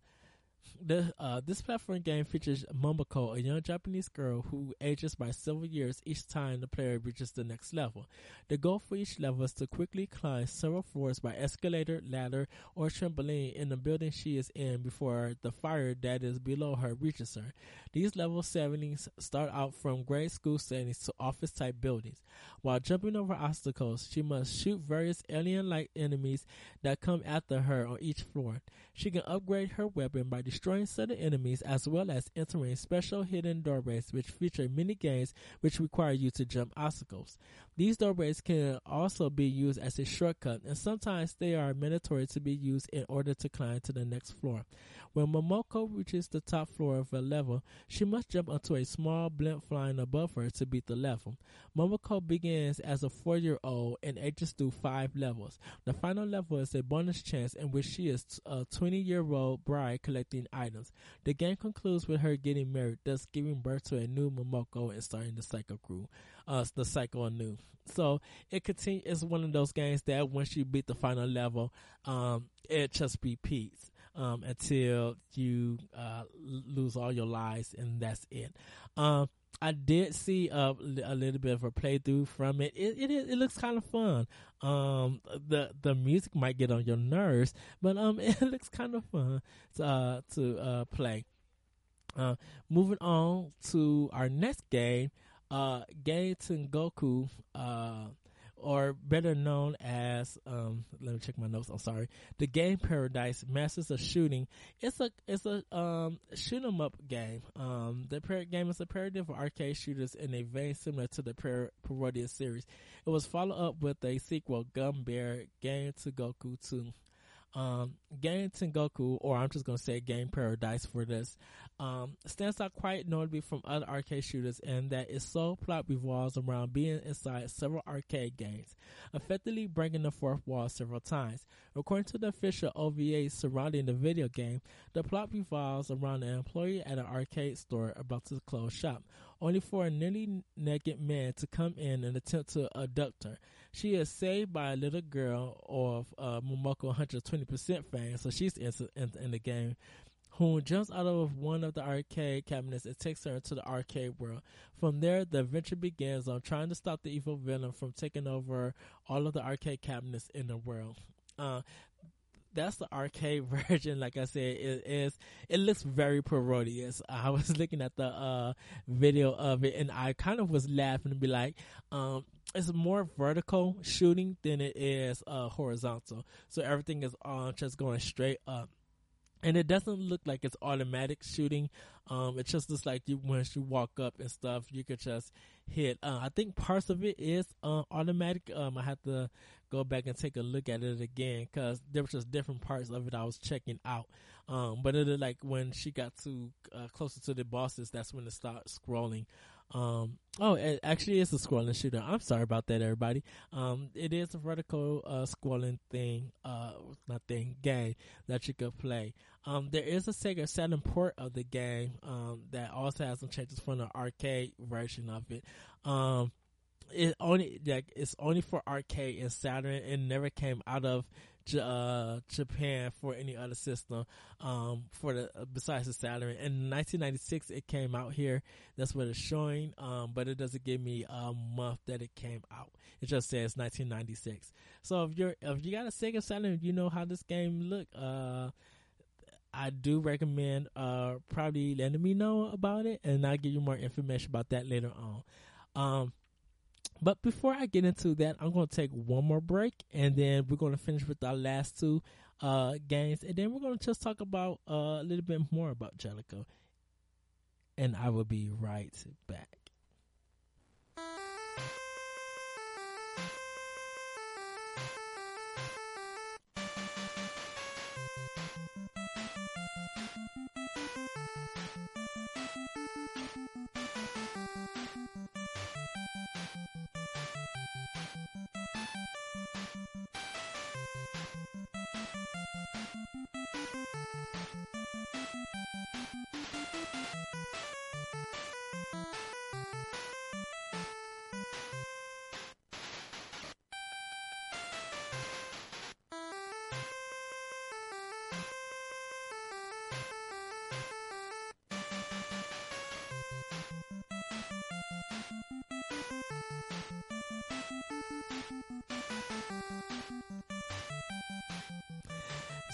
the, uh, this platform game features Momoko, a young Japanese girl who ages by several years each time the player reaches the next level. The goal for each level is to quickly climb several floors by escalator, ladder, or trampoline in the building she is in before the fire that is below her reaches her. These level settings start out from grade school settings to office type buildings. While jumping over obstacles, she must shoot various alien like enemies that come after her on each floor. She can upgrade her weapon by destroying certain enemies as well as entering special hidden doorways which feature mini games which require you to jump obstacles. These doorways can also be used as a shortcut and sometimes they are mandatory to be used in order to climb to the next floor. When Momoko reaches the top floor of a level, she must jump onto a small blimp flying above her to beat the level. Momoko begins as a four year old and ages through five levels. The final level is a bonus chance in which she is a 20 year old bride collecting items. The game concludes with her getting married, thus giving birth to a new Momoko and starting the cycle crew, uh, the cycle anew. So it continue. It's one of those games that once you beat the final level, um, it just repeats um, until you uh, lose all your lives, and that's it. Um, I did see a, a little bit of a playthrough from it. It it, it looks kind of fun. Um, the the music might get on your nerves, but um, (laughs) it looks kind of fun to uh, to uh, play. Uh, moving on to our next game, uh, Game Tengoku. Uh, or better known as um, let me check my notes. I'm sorry. The game Paradise Masters of Shooting. It's a it's a um, shoot 'em up game. Um, the par- game is a parody of arcade shooters in a vein similar to the par- Parodius series. It was followed up with a sequel, Gun Bear Game Tengoku 2. Um, Game Tengoku, or I'm just gonna say Game Paradise for this, um, stands out quite notably from other arcade shooters in that its sole plot revolves around being inside several arcade games, effectively breaking the fourth wall several times. According to the official OVA surrounding the video game, the plot revolves around an employee at an arcade store about to close shop, only for a nearly naked man to come in and attempt to abduct her. She is saved by a little girl of uh, Momoko 120% fan, so she's in, in, in the game who jumps out of one of the arcade cabinets and takes her into the arcade world. From there, the adventure begins on trying to stop the evil villain from taking over all of the arcade cabinets in the world. Uh, that's the arcade (laughs) version. Like I said, it is. It looks very parodious. (laughs) I was looking at the uh, video of it, and I kind of was laughing and be like, um, "It's more vertical shooting than it is uh, horizontal. So everything is uh, just going straight up." And it doesn't look like it's automatic shooting. Um, it just looks like you once you walk up and stuff, you could just hit. Uh, I think parts of it is uh, automatic. Um, I have to go back and take a look at it again because there was just different parts of it I was checking out. Um, but it like when she got to uh, closer to the bosses, that's when it started scrolling. Um, oh, it actually is a scrolling shooter. I'm sorry about that, everybody. Um, it is a vertical uh, scrolling thing, uh, not thing, game that you could play. Um, there is a Sega Saturn port of the game um, that also has some changes from the arcade version of it. Um, it only like it's only for arcade and Saturn. It never came out of uh, Japan for any other system um, for the uh, besides the Saturn. In 1996, it came out here. That's what it's showing, um, but it doesn't give me a month that it came out. It just says 1996. So if you're if you got a Sega Saturn, you know how this game look. Uh, I do recommend uh, probably letting me know about it, and I'll give you more information about that later on. Um, but before I get into that, I'm going to take one more break and then we're going to finish with our last two uh, games. And then we're going to just talk about uh, a little bit more about Jaleco. And I will be right back.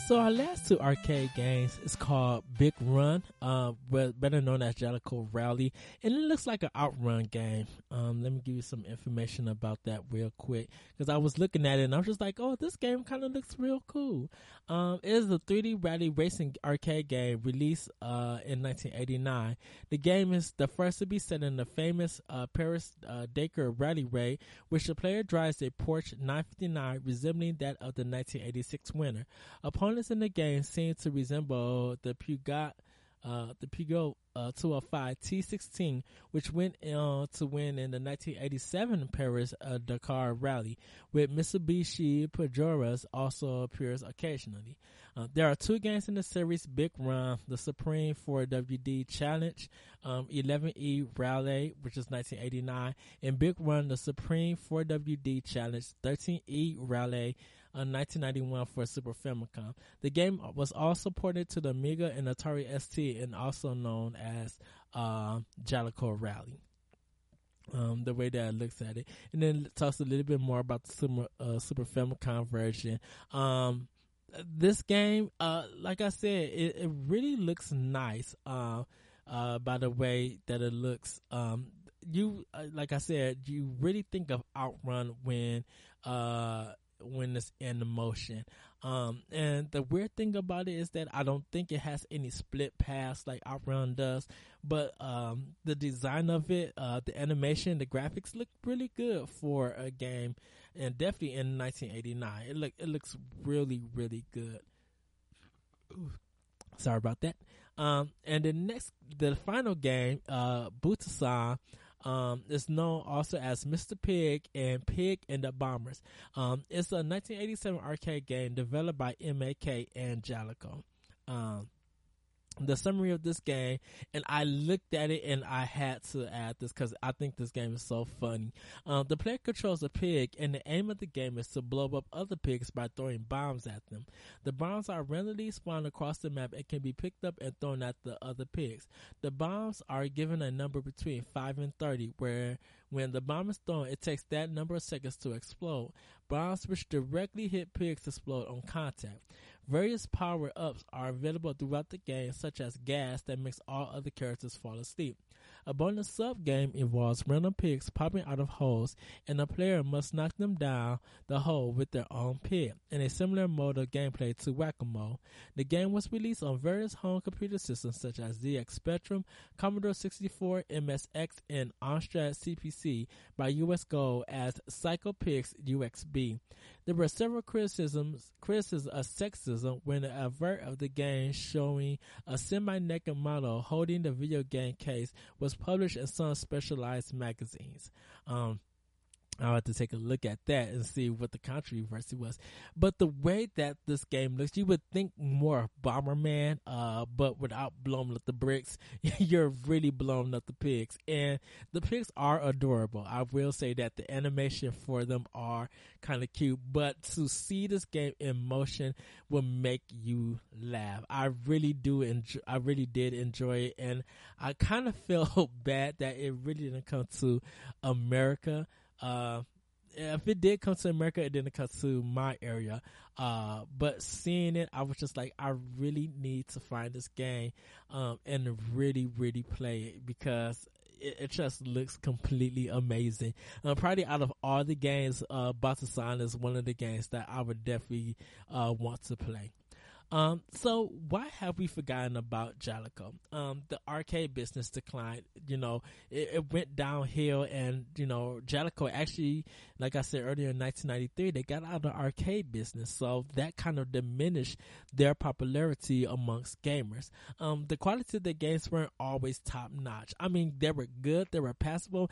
So our last two arcade games is called Big Run, uh, better known as Jaleco Rally, and it looks like an outrun game. Um, let me give you some information about that real quick because I was looking at it and I was just like, oh, this game kind of looks real cool. Um, it is a 3D rally racing arcade game released uh, in 1989. The game is the first to be set in the famous uh, Paris uh, Dakar Rally which the player drives a Porsche 959 resembling that of the 1986 winner. Opponents in the game seem to resemble the Peugeot, uh, the Peugeot uh, 205 T16, which went on to win in the 1987 Paris uh, Dakar Rally, with Mitsubishi Pajeros also appears occasionally. Uh, there are two games in the series: Big Run, the Supreme 4WD Challenge, um, 11E Rally, which is 1989, and Big Run, the Supreme 4WD Challenge, 13E Rally. 1991 for Super Famicom. The game was also ported to the Amiga and Atari ST and also known as uh, Rally. Um, the way that it looks at it, and then it talks a little bit more about the Super, uh, Super Famicom version. Um, this game, uh, like I said, it, it really looks nice. Uh, uh, by the way that it looks, um, you uh, like I said, you really think of Outrun when uh when it's in motion. Um, and the weird thing about it is that I don't think it has any split paths like Outrun does, but um, the design of it, uh, the animation, the graphics look really good for a game, and definitely in 1989, it look it looks really really good. Ooh, sorry about that. Um, and the next, the final game, uh, Butasan, um, it's known also as Mr. Pig and Pig and the Bombers. Um, it's a 1987 arcade game developed by MAK and Jaleco. Um, the summary of this game, and I looked at it and I had to add this because I think this game is so funny. Um, the player controls a pig, and the aim of the game is to blow up other pigs by throwing bombs at them. The bombs are randomly spawned across the map and can be picked up and thrown at the other pigs. The bombs are given a number between 5 and 30, where when the bomb is thrown, it takes that number of seconds to explode. Bombs which directly hit pigs explode on contact. Various power ups are available throughout the game, such as gas that makes all other characters fall asleep. A bonus sub game involves random pigs popping out of holes, and the player must knock them down the hole with their own pig, in a similar mode of gameplay to Whack a Mole. The game was released on various home computer systems such as ZX Spectrum, Commodore 64, MSX, and Amstrad CPC by US Gold as Psycho Pigs UXB. There were several criticisms, criticisms of sexism when the advert of the game showing a semi-naked model holding the video game case was published in some specialized magazines. Um, I'll have to take a look at that and see what the controversy was. But the way that this game looks, you would think more of Bomberman, uh, but without blowing up the bricks, (laughs) you're really blowing up the pigs. And the pigs are adorable. I will say that the animation for them are kind of cute, but to see this game in motion will make you laugh. I really do enjoy, I really did enjoy it. And I kind of (laughs) feel bad that it really didn't come to America uh, if it did come to America, it didn't come to my area. Uh, but seeing it, I was just like, I really need to find this game, um, and really, really play it because it, it just looks completely amazing. Um, probably out of all the games, uh, Butasan is one of the games that I would definitely, uh, want to play. Um, so why have we forgotten about Jaleco? Um, the arcade business declined. You know, it, it, went downhill, and you know, Jaleco actually, like I said earlier in 1993, they got out of the arcade business, so that kind of diminished their popularity amongst gamers. Um, the quality of the games weren't always top notch. I mean, they were good, they were passable.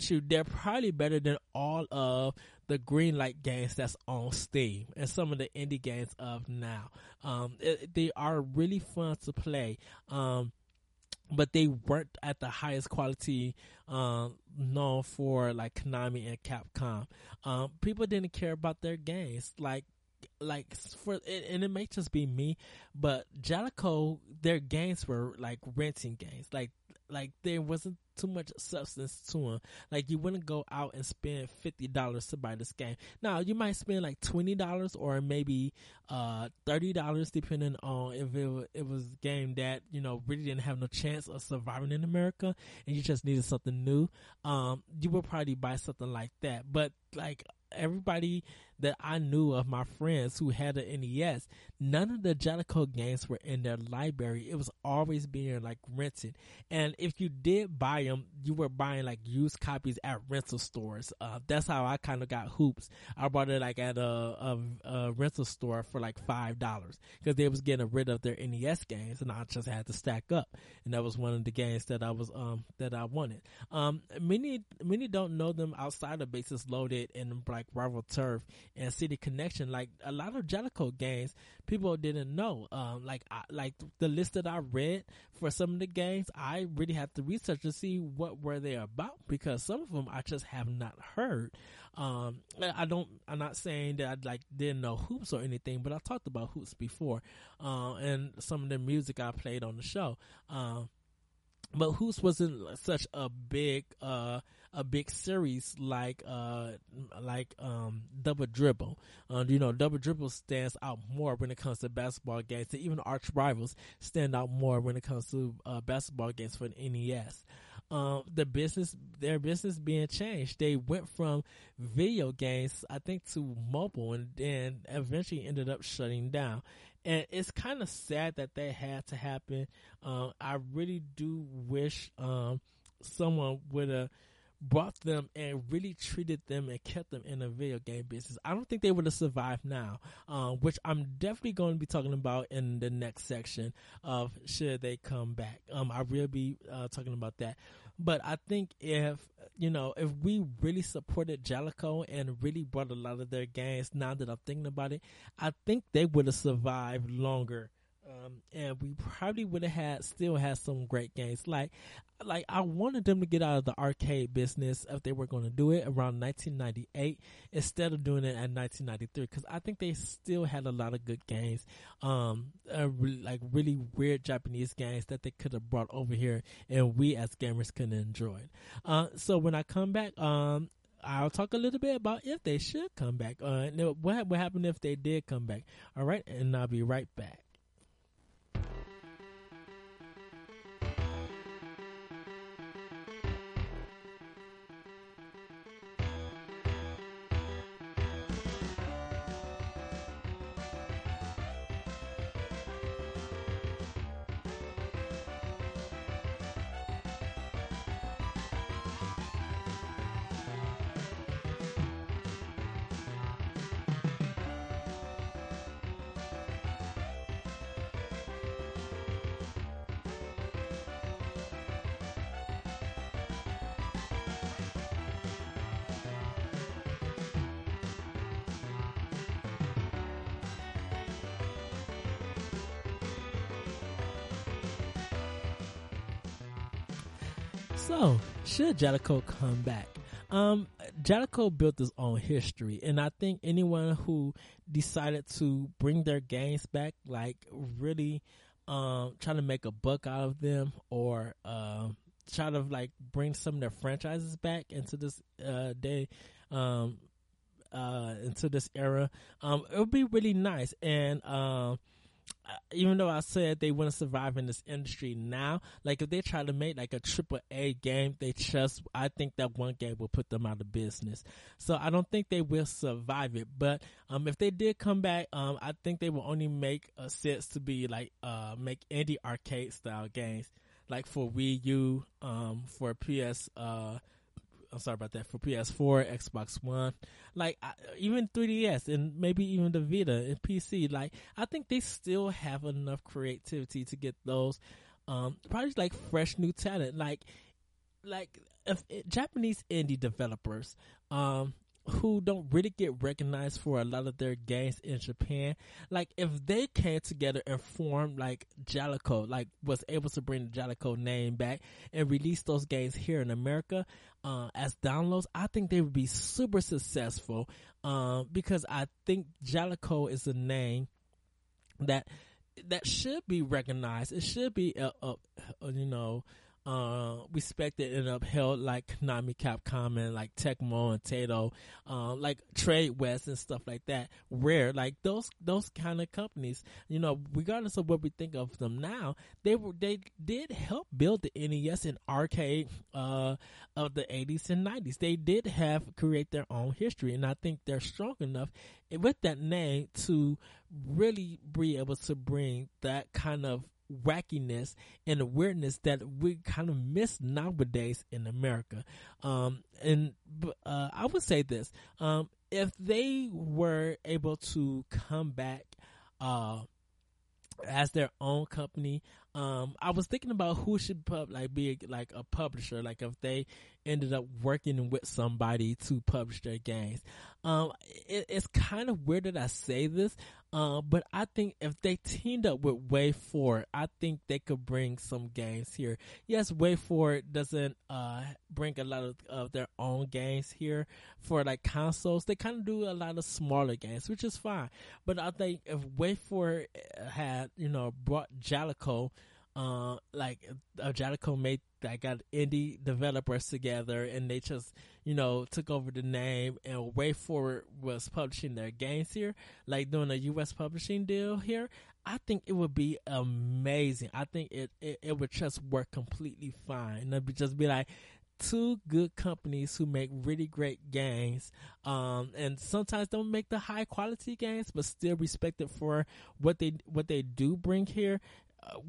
Shoot, they're probably better than all of the green light games that's on Steam and some of the indie games of now. Um, it, they are really fun to play. Um, but they weren't at the highest quality um, known for like Konami and Capcom. Um, people didn't care about their games like like for and it may just be me, but Jaleco their games were like renting games. Like like there wasn't too much substance to them. Like you wouldn't go out and spend fifty dollars to buy this game. Now you might spend like twenty dollars or maybe uh thirty dollars depending on if it, it was a game that you know really didn't have no chance of surviving in America and you just needed something new. Um, you would probably buy something like that. But like everybody that I knew of my friends who had an NES, none of the Jaleco games were in their library. It was always being like rented. And if you did buy them, you were buying like used copies at rental stores. Uh, that's how I kind of got hoops. I bought it like at a, a, a rental store for like $5 because they was getting rid of their NES games and I just had to stack up. And that was one of the games that I was, um, that I wanted. Um, many, many don't know them outside of Bases Loaded and like Rival Turf and City Connection. Like a lot of Jaleco games, people didn't know. Um, like I, like the list that I read for some of the games, I really have to research to see what were they about because some of them I just have not heard. Um, I don't. I'm not saying that I like didn't know hoops or anything, but I talked about hoops before, uh, and some of the music I played on the show. Um, but Hoops wasn't such a big uh a big series like uh like um double dribble. Uh, you know, double dribble stands out more when it comes to basketball games. And even arch rivals stand out more when it comes to uh, basketball games for the NES. Um, the business, their business being changed. They went from video games, I think, to mobile, and then eventually ended up shutting down and it's kind of sad that that had to happen. Um, I really do wish um, someone would have brought them and really treated them and kept them in the video game business. I don't think they would have survived now, um, which I'm definitely going to be talking about in the next section of should they come back. Um, I will be uh, talking about that. But I think if you know if we really supported Jaleco and really brought a lot of their games, now that I'm thinking about it, I think they would have survived longer um, and we probably would have had still had some great games. Like, like I wanted them to get out of the arcade business if they were going to do it around 1998 instead of doing it at 1993 because I think they still had a lot of good games, um, re- like really weird Japanese games that they could have brought over here and we as gamers could enjoy. Uh, so when I come back, um, I'll talk a little bit about if they should come back. Uh, what what happened if they did come back? All right, and I'll be right back. So, should Jaleco come back? Um, Jaleco built his own history, and I think anyone who decided to bring their games back, like really, um, trying to make a buck out of them, or uh, try to like bring some of their franchises back into this uh, day, um, uh, into this era, um, it would be really nice. And um, even though I said they wouldn't survive in this industry now, like if they try to make like a triple A game, they just I think that one game will put them out of business. So I don't think they will survive it. But um, if they did come back, um, I think they will only make a sense to be like uh make indie arcade style games, like for Wii U, um, for PS uh I'm sorry about that for PS4, Xbox One, like even 3DS and maybe even the Vita and PC. Like I think they still have enough creativity to get those, um, probably like fresh new talent. Like, like if Japanese indie developers, um, who don't really get recognized for a lot of their games in Japan. Like if they came together and formed like Jaleco, like was able to bring the Jaleco name back and release those games here in America uh, as downloads, I think they would be super successful. Uh, because I think Jaleco is a name that that should be recognized. It should be, uh, you know, uh, respected and upheld like Konami, Capcom, and like Tecmo and Taito, uh, like Tradewest and stuff like that. Rare, like those those kind of companies, you know, regardless of what we think of them now, they were they did help build the NES and arcade uh, of the 80s and 90s. They did have create their own history, and I think they're strong enough with that name to really be able to bring that kind of wackiness and weirdness that we kind of miss nowadays in America. Um, and uh, I would say this: um, if they were able to come back uh, as their own company, um, I was thinking about who should pub like be like a publisher. Like if they ended up working with somebody to publish their games. Um, it, it's kind of weird that I say this, uh, but I think if they teamed up with Way WayForward, I think they could bring some games here. Yes, Way WayForward doesn't uh, bring a lot of, of their own games here for like consoles. They kind of do a lot of smaller games, which is fine. But I think if Way WayForward had, you know, brought Jaleco uh, like uh, Jaleco made I got indie developers together and they just you know took over the name and WayForward was publishing their games here, like doing a U.S. publishing deal here. I think it would be amazing. I think it it, it would just work completely fine. It'd be just be like two good companies who make really great games um, and sometimes don't make the high quality games but still respected for what they what they do bring here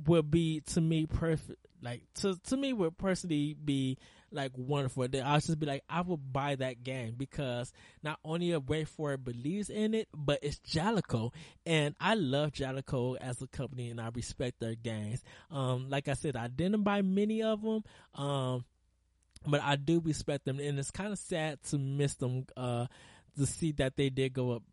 would be to me perfect. Like to to me would personally be like wonderful. That I'll just be like, I will buy that game because not only a WayForward believes in it, but it's Jaleco, and I love Jaleco as a company, and I respect their games. Um, like I said, I didn't buy many of them. Um, but I do respect them, and it's kind of sad to miss them. Uh, to see that they did go up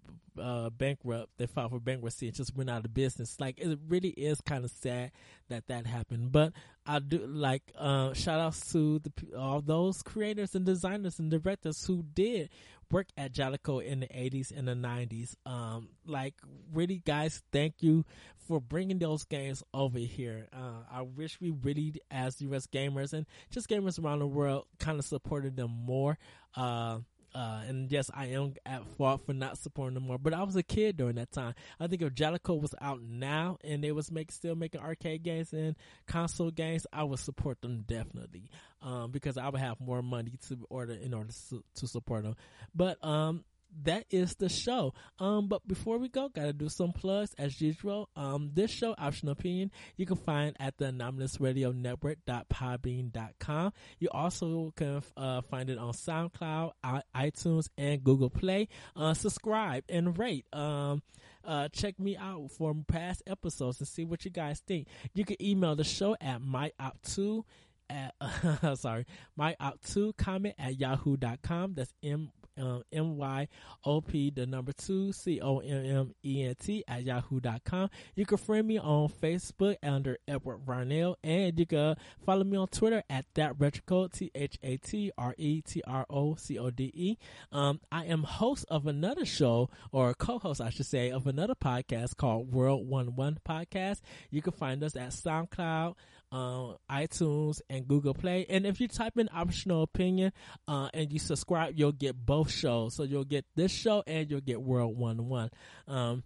uh, bankrupt. They filed for bankruptcy and just went out of business. Like it really is kind of sad that that happened. But I do like uh, shout outs to the, all those creators and designers and directors who did work at Jaleco in the 80s and the 90s. Um, like really guys, thank you for bringing those games over here. Uh, I wish we really, as US gamers and just gamers around the world, kind of supported them more. Uh, uh, and yes, I am at fault for not supporting them more. But I was a kid during that time. I think if Jaleco was out now and they was make still making arcade games and console games, I would support them definitely. Um, because I would have more money to order in order to, to support them. But um, that is the show. Um, but before we go, gotta do some plugs as usual. Um, this show, Optional Opinion, you can find at the Anomalous Radio Network.podbean.com. You also can uh, find it on SoundCloud, iTunes, and Google Play. Uh, subscribe and rate. Um, uh, check me out for past episodes and see what you guys think. You can email the show at myop2 at, uh, (laughs) sorry, myop2 comment at yahoo.com. That's M um, M Y O P, the number two, C O M M E N T at yahoo.com. You can friend me on Facebook under Edward Varnell, and you can follow me on Twitter at that retrocode, T H A T R E T R O C O D E. Um, I am host of another show, or co host, I should say, of another podcast called World One One Podcast. You can find us at SoundCloud, uh, iTunes, and Google Play. And if you type in optional opinion uh, and you subscribe, you'll get both shows. So you'll get this show and you'll get World One One. Um,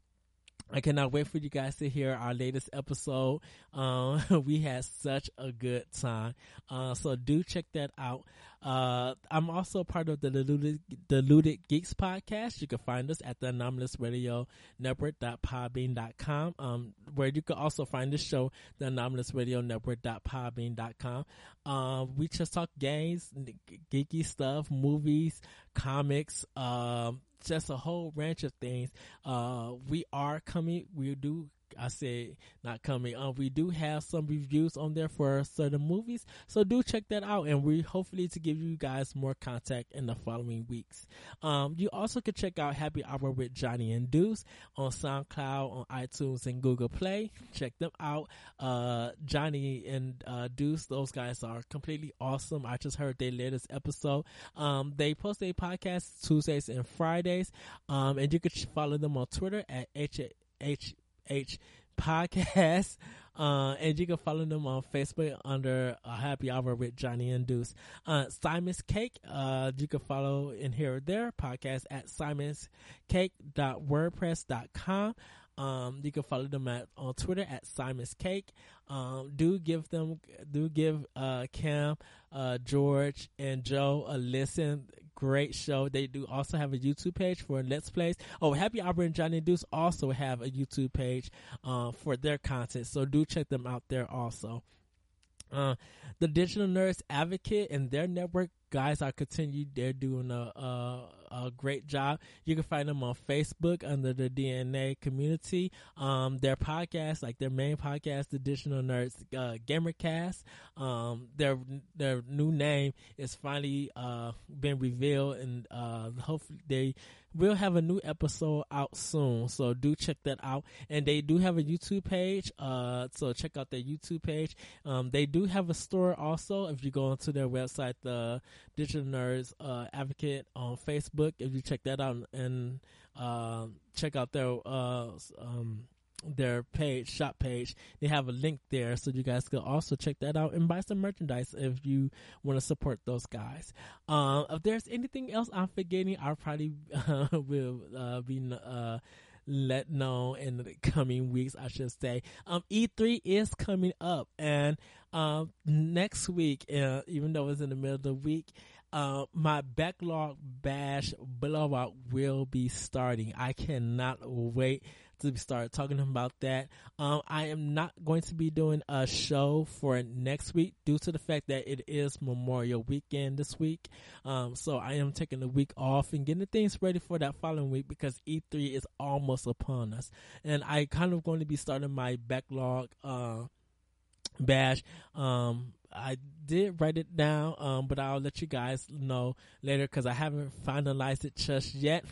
I cannot wait for you guys to hear our latest episode. Um, (laughs) we had such a good time. Uh, so do check that out. Uh, I'm also part of the Deluded, Deluded Geeks podcast. You can find us at the Anomalous Radio Network.podbean.com, um, where you can also find the show, the Anomalous Radio Network.podbean.com. Uh, we just talk games, geeky stuff, movies, comics, um, just a whole range of things. Uh, we are coming. We do I said not coming. Um, we do have some reviews on there for certain movies, so do check that out. And we hopefully to give you guys more contact in the following weeks. Um, you also can check out Happy Hour with Johnny and Deuce on SoundCloud, on iTunes, and Google Play. Check them out. Uh, Johnny and uh, Deuce, those guys are completely awesome. I just heard their latest episode. Um, they post a podcast Tuesdays and Fridays, um, and you can follow them on Twitter at h h H podcast. (laughs) Uh, and you can follow them on Facebook under a Happy Hour with Johnny and Deuce. Uh, Simon's Cake, uh, you can follow in here or there podcast at Simon's simonscake.wordpress.com. Um, you can follow them at on Twitter at Simon's Cake. Um, do give them, do give uh, Cam, uh, George, and Joe a listen great show. They do also have a YouTube page for Let's Plays. Oh, Happy Hour and Johnny Deuce also have a YouTube page uh, for their content, so do check them out there also. Uh, the Digital Nerds Advocate and their network guys are continued. They're doing a, a, a great job. You can find them on Facebook under the DNA community. Um, their podcast, like their main podcast, Additional Nerds uh, Gamercast. Um, their their new name is finally uh, been revealed, and uh, hopefully they will have a new episode out soon. So do check that out. And they do have a YouTube page. Uh, so check out their YouTube page. Um, they do have a store also. If you go onto their website, the Digital Nerds uh, Advocate on Facebook. If you check that out and uh, check out their uh, um, their page, shop page, they have a link there, so you guys can also check that out and buy some merchandise if you want to support those guys. Um, if there's anything else I'm forgetting, I probably (laughs) will uh, be uh, let know in the coming weeks, I should say. Um, E3 is coming up, and um, next week, uh, even though it's in the middle of the week, uh, my backlog bash blowout will be starting. I cannot wait to be start talking about that. Um, I am not going to be doing a show for next week due to the fact that it is Memorial Weekend this week. Um, so I am taking the week off and getting things ready for that following week because E3 is almost upon us. And I kind of going to be starting my backlog, uh, bash. Um, I did write it down, um, but I'll let you guys know later because I haven't finalized it just yet.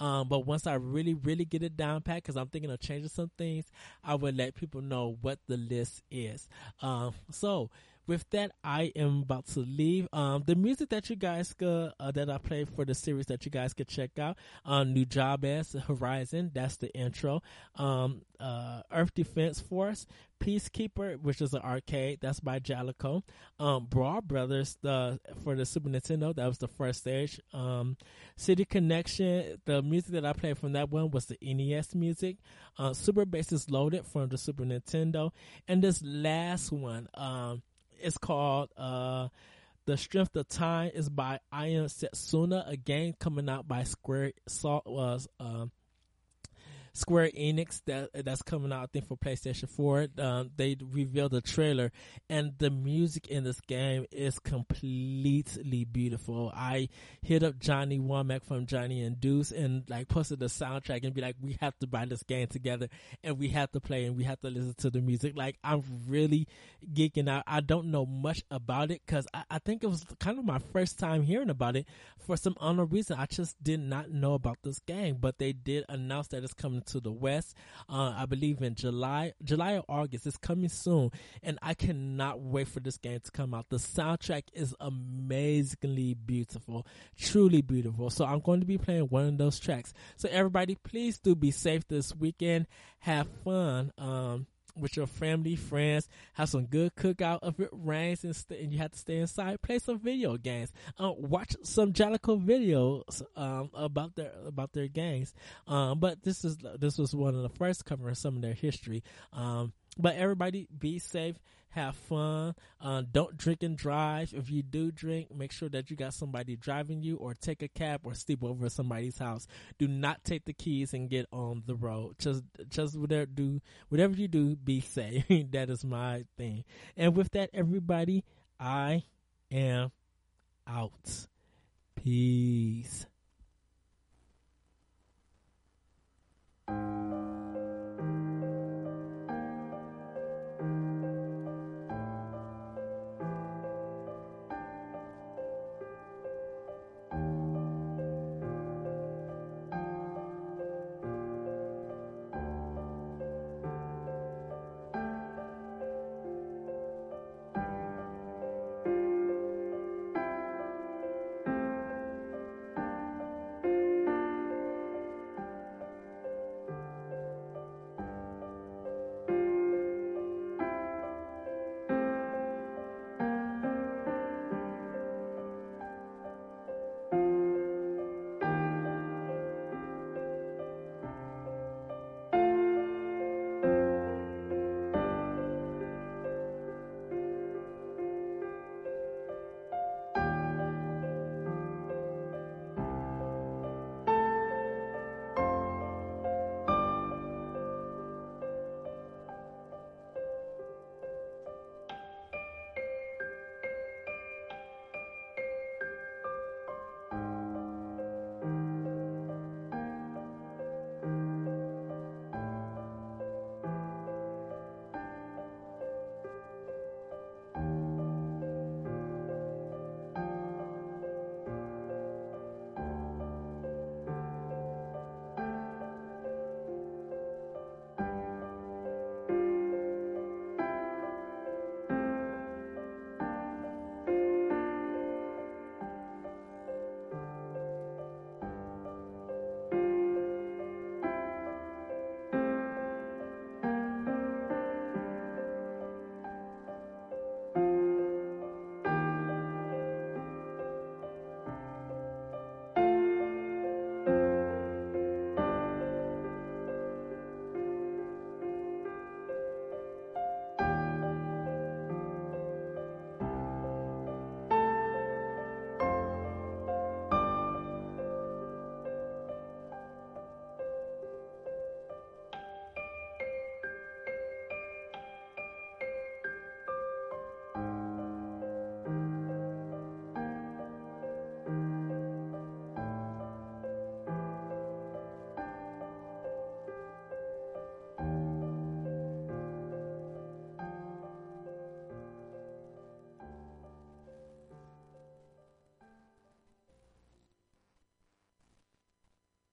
Um, but once I really, really get it down pat, because I'm thinking of changing some things, I will let people know what the list is. Um, so with that, I am about to leave. Um, the music that you guys could, uh, that I play for the series that you guys could check out, um, as Horizon, that's the intro. Um, uh, Earth Defense Force, Peacekeeper, which is an arcade, that's by Jaleco. Um, Brawl Brothers, the for the Super Nintendo, that was the first stage. Um, City Connection, the music that I played from that one was the NES music. Uh, Super Bases Loaded from the Super Nintendo, and this last one, um it's called uh, The Strength of Time is by I Am Setsuna, Again, coming out by Square Soft was uh, Square Enix that that's coming out I think for PlayStation 4. Um, they revealed the trailer and the music in this game is completely beautiful. I hit up Johnny Womack from Johnny and Deuce and like posted the soundtrack and be like, we have to buy this game together and we have to play and we have to listen to the music. Like I'm really geeking out. I don't know much about it because I, I think it was kind of my first time hearing about it for some unknown reason. I just did not know about this game, but they did announce that it's coming to the West. Uh, I believe in July, July or August. It's coming soon, and I cannot wait for this game to come out. The soundtrack is amazingly beautiful, truly beautiful. So I'm going to be playing one of those tracks. So everybody, please do be safe this weekend. Have fun. Um, with your family, friends, have some good cookout if it rains and, st- and you have to stay inside. Play some video games. Um, watch some Jaleco videos um, about their about their games. Um, but this is this was one of the first covering some of their history. Um, but everybody be safe, have fun. Uh, don't drink and drive. If you do drink, make sure that you got somebody driving you or take a cab or sleep over at somebody's house. Do not take the keys and get on the road. Just, just whatever do, whatever you do, be safe. (laughs) that is my thing. And with that, everybody, I am out. Peace.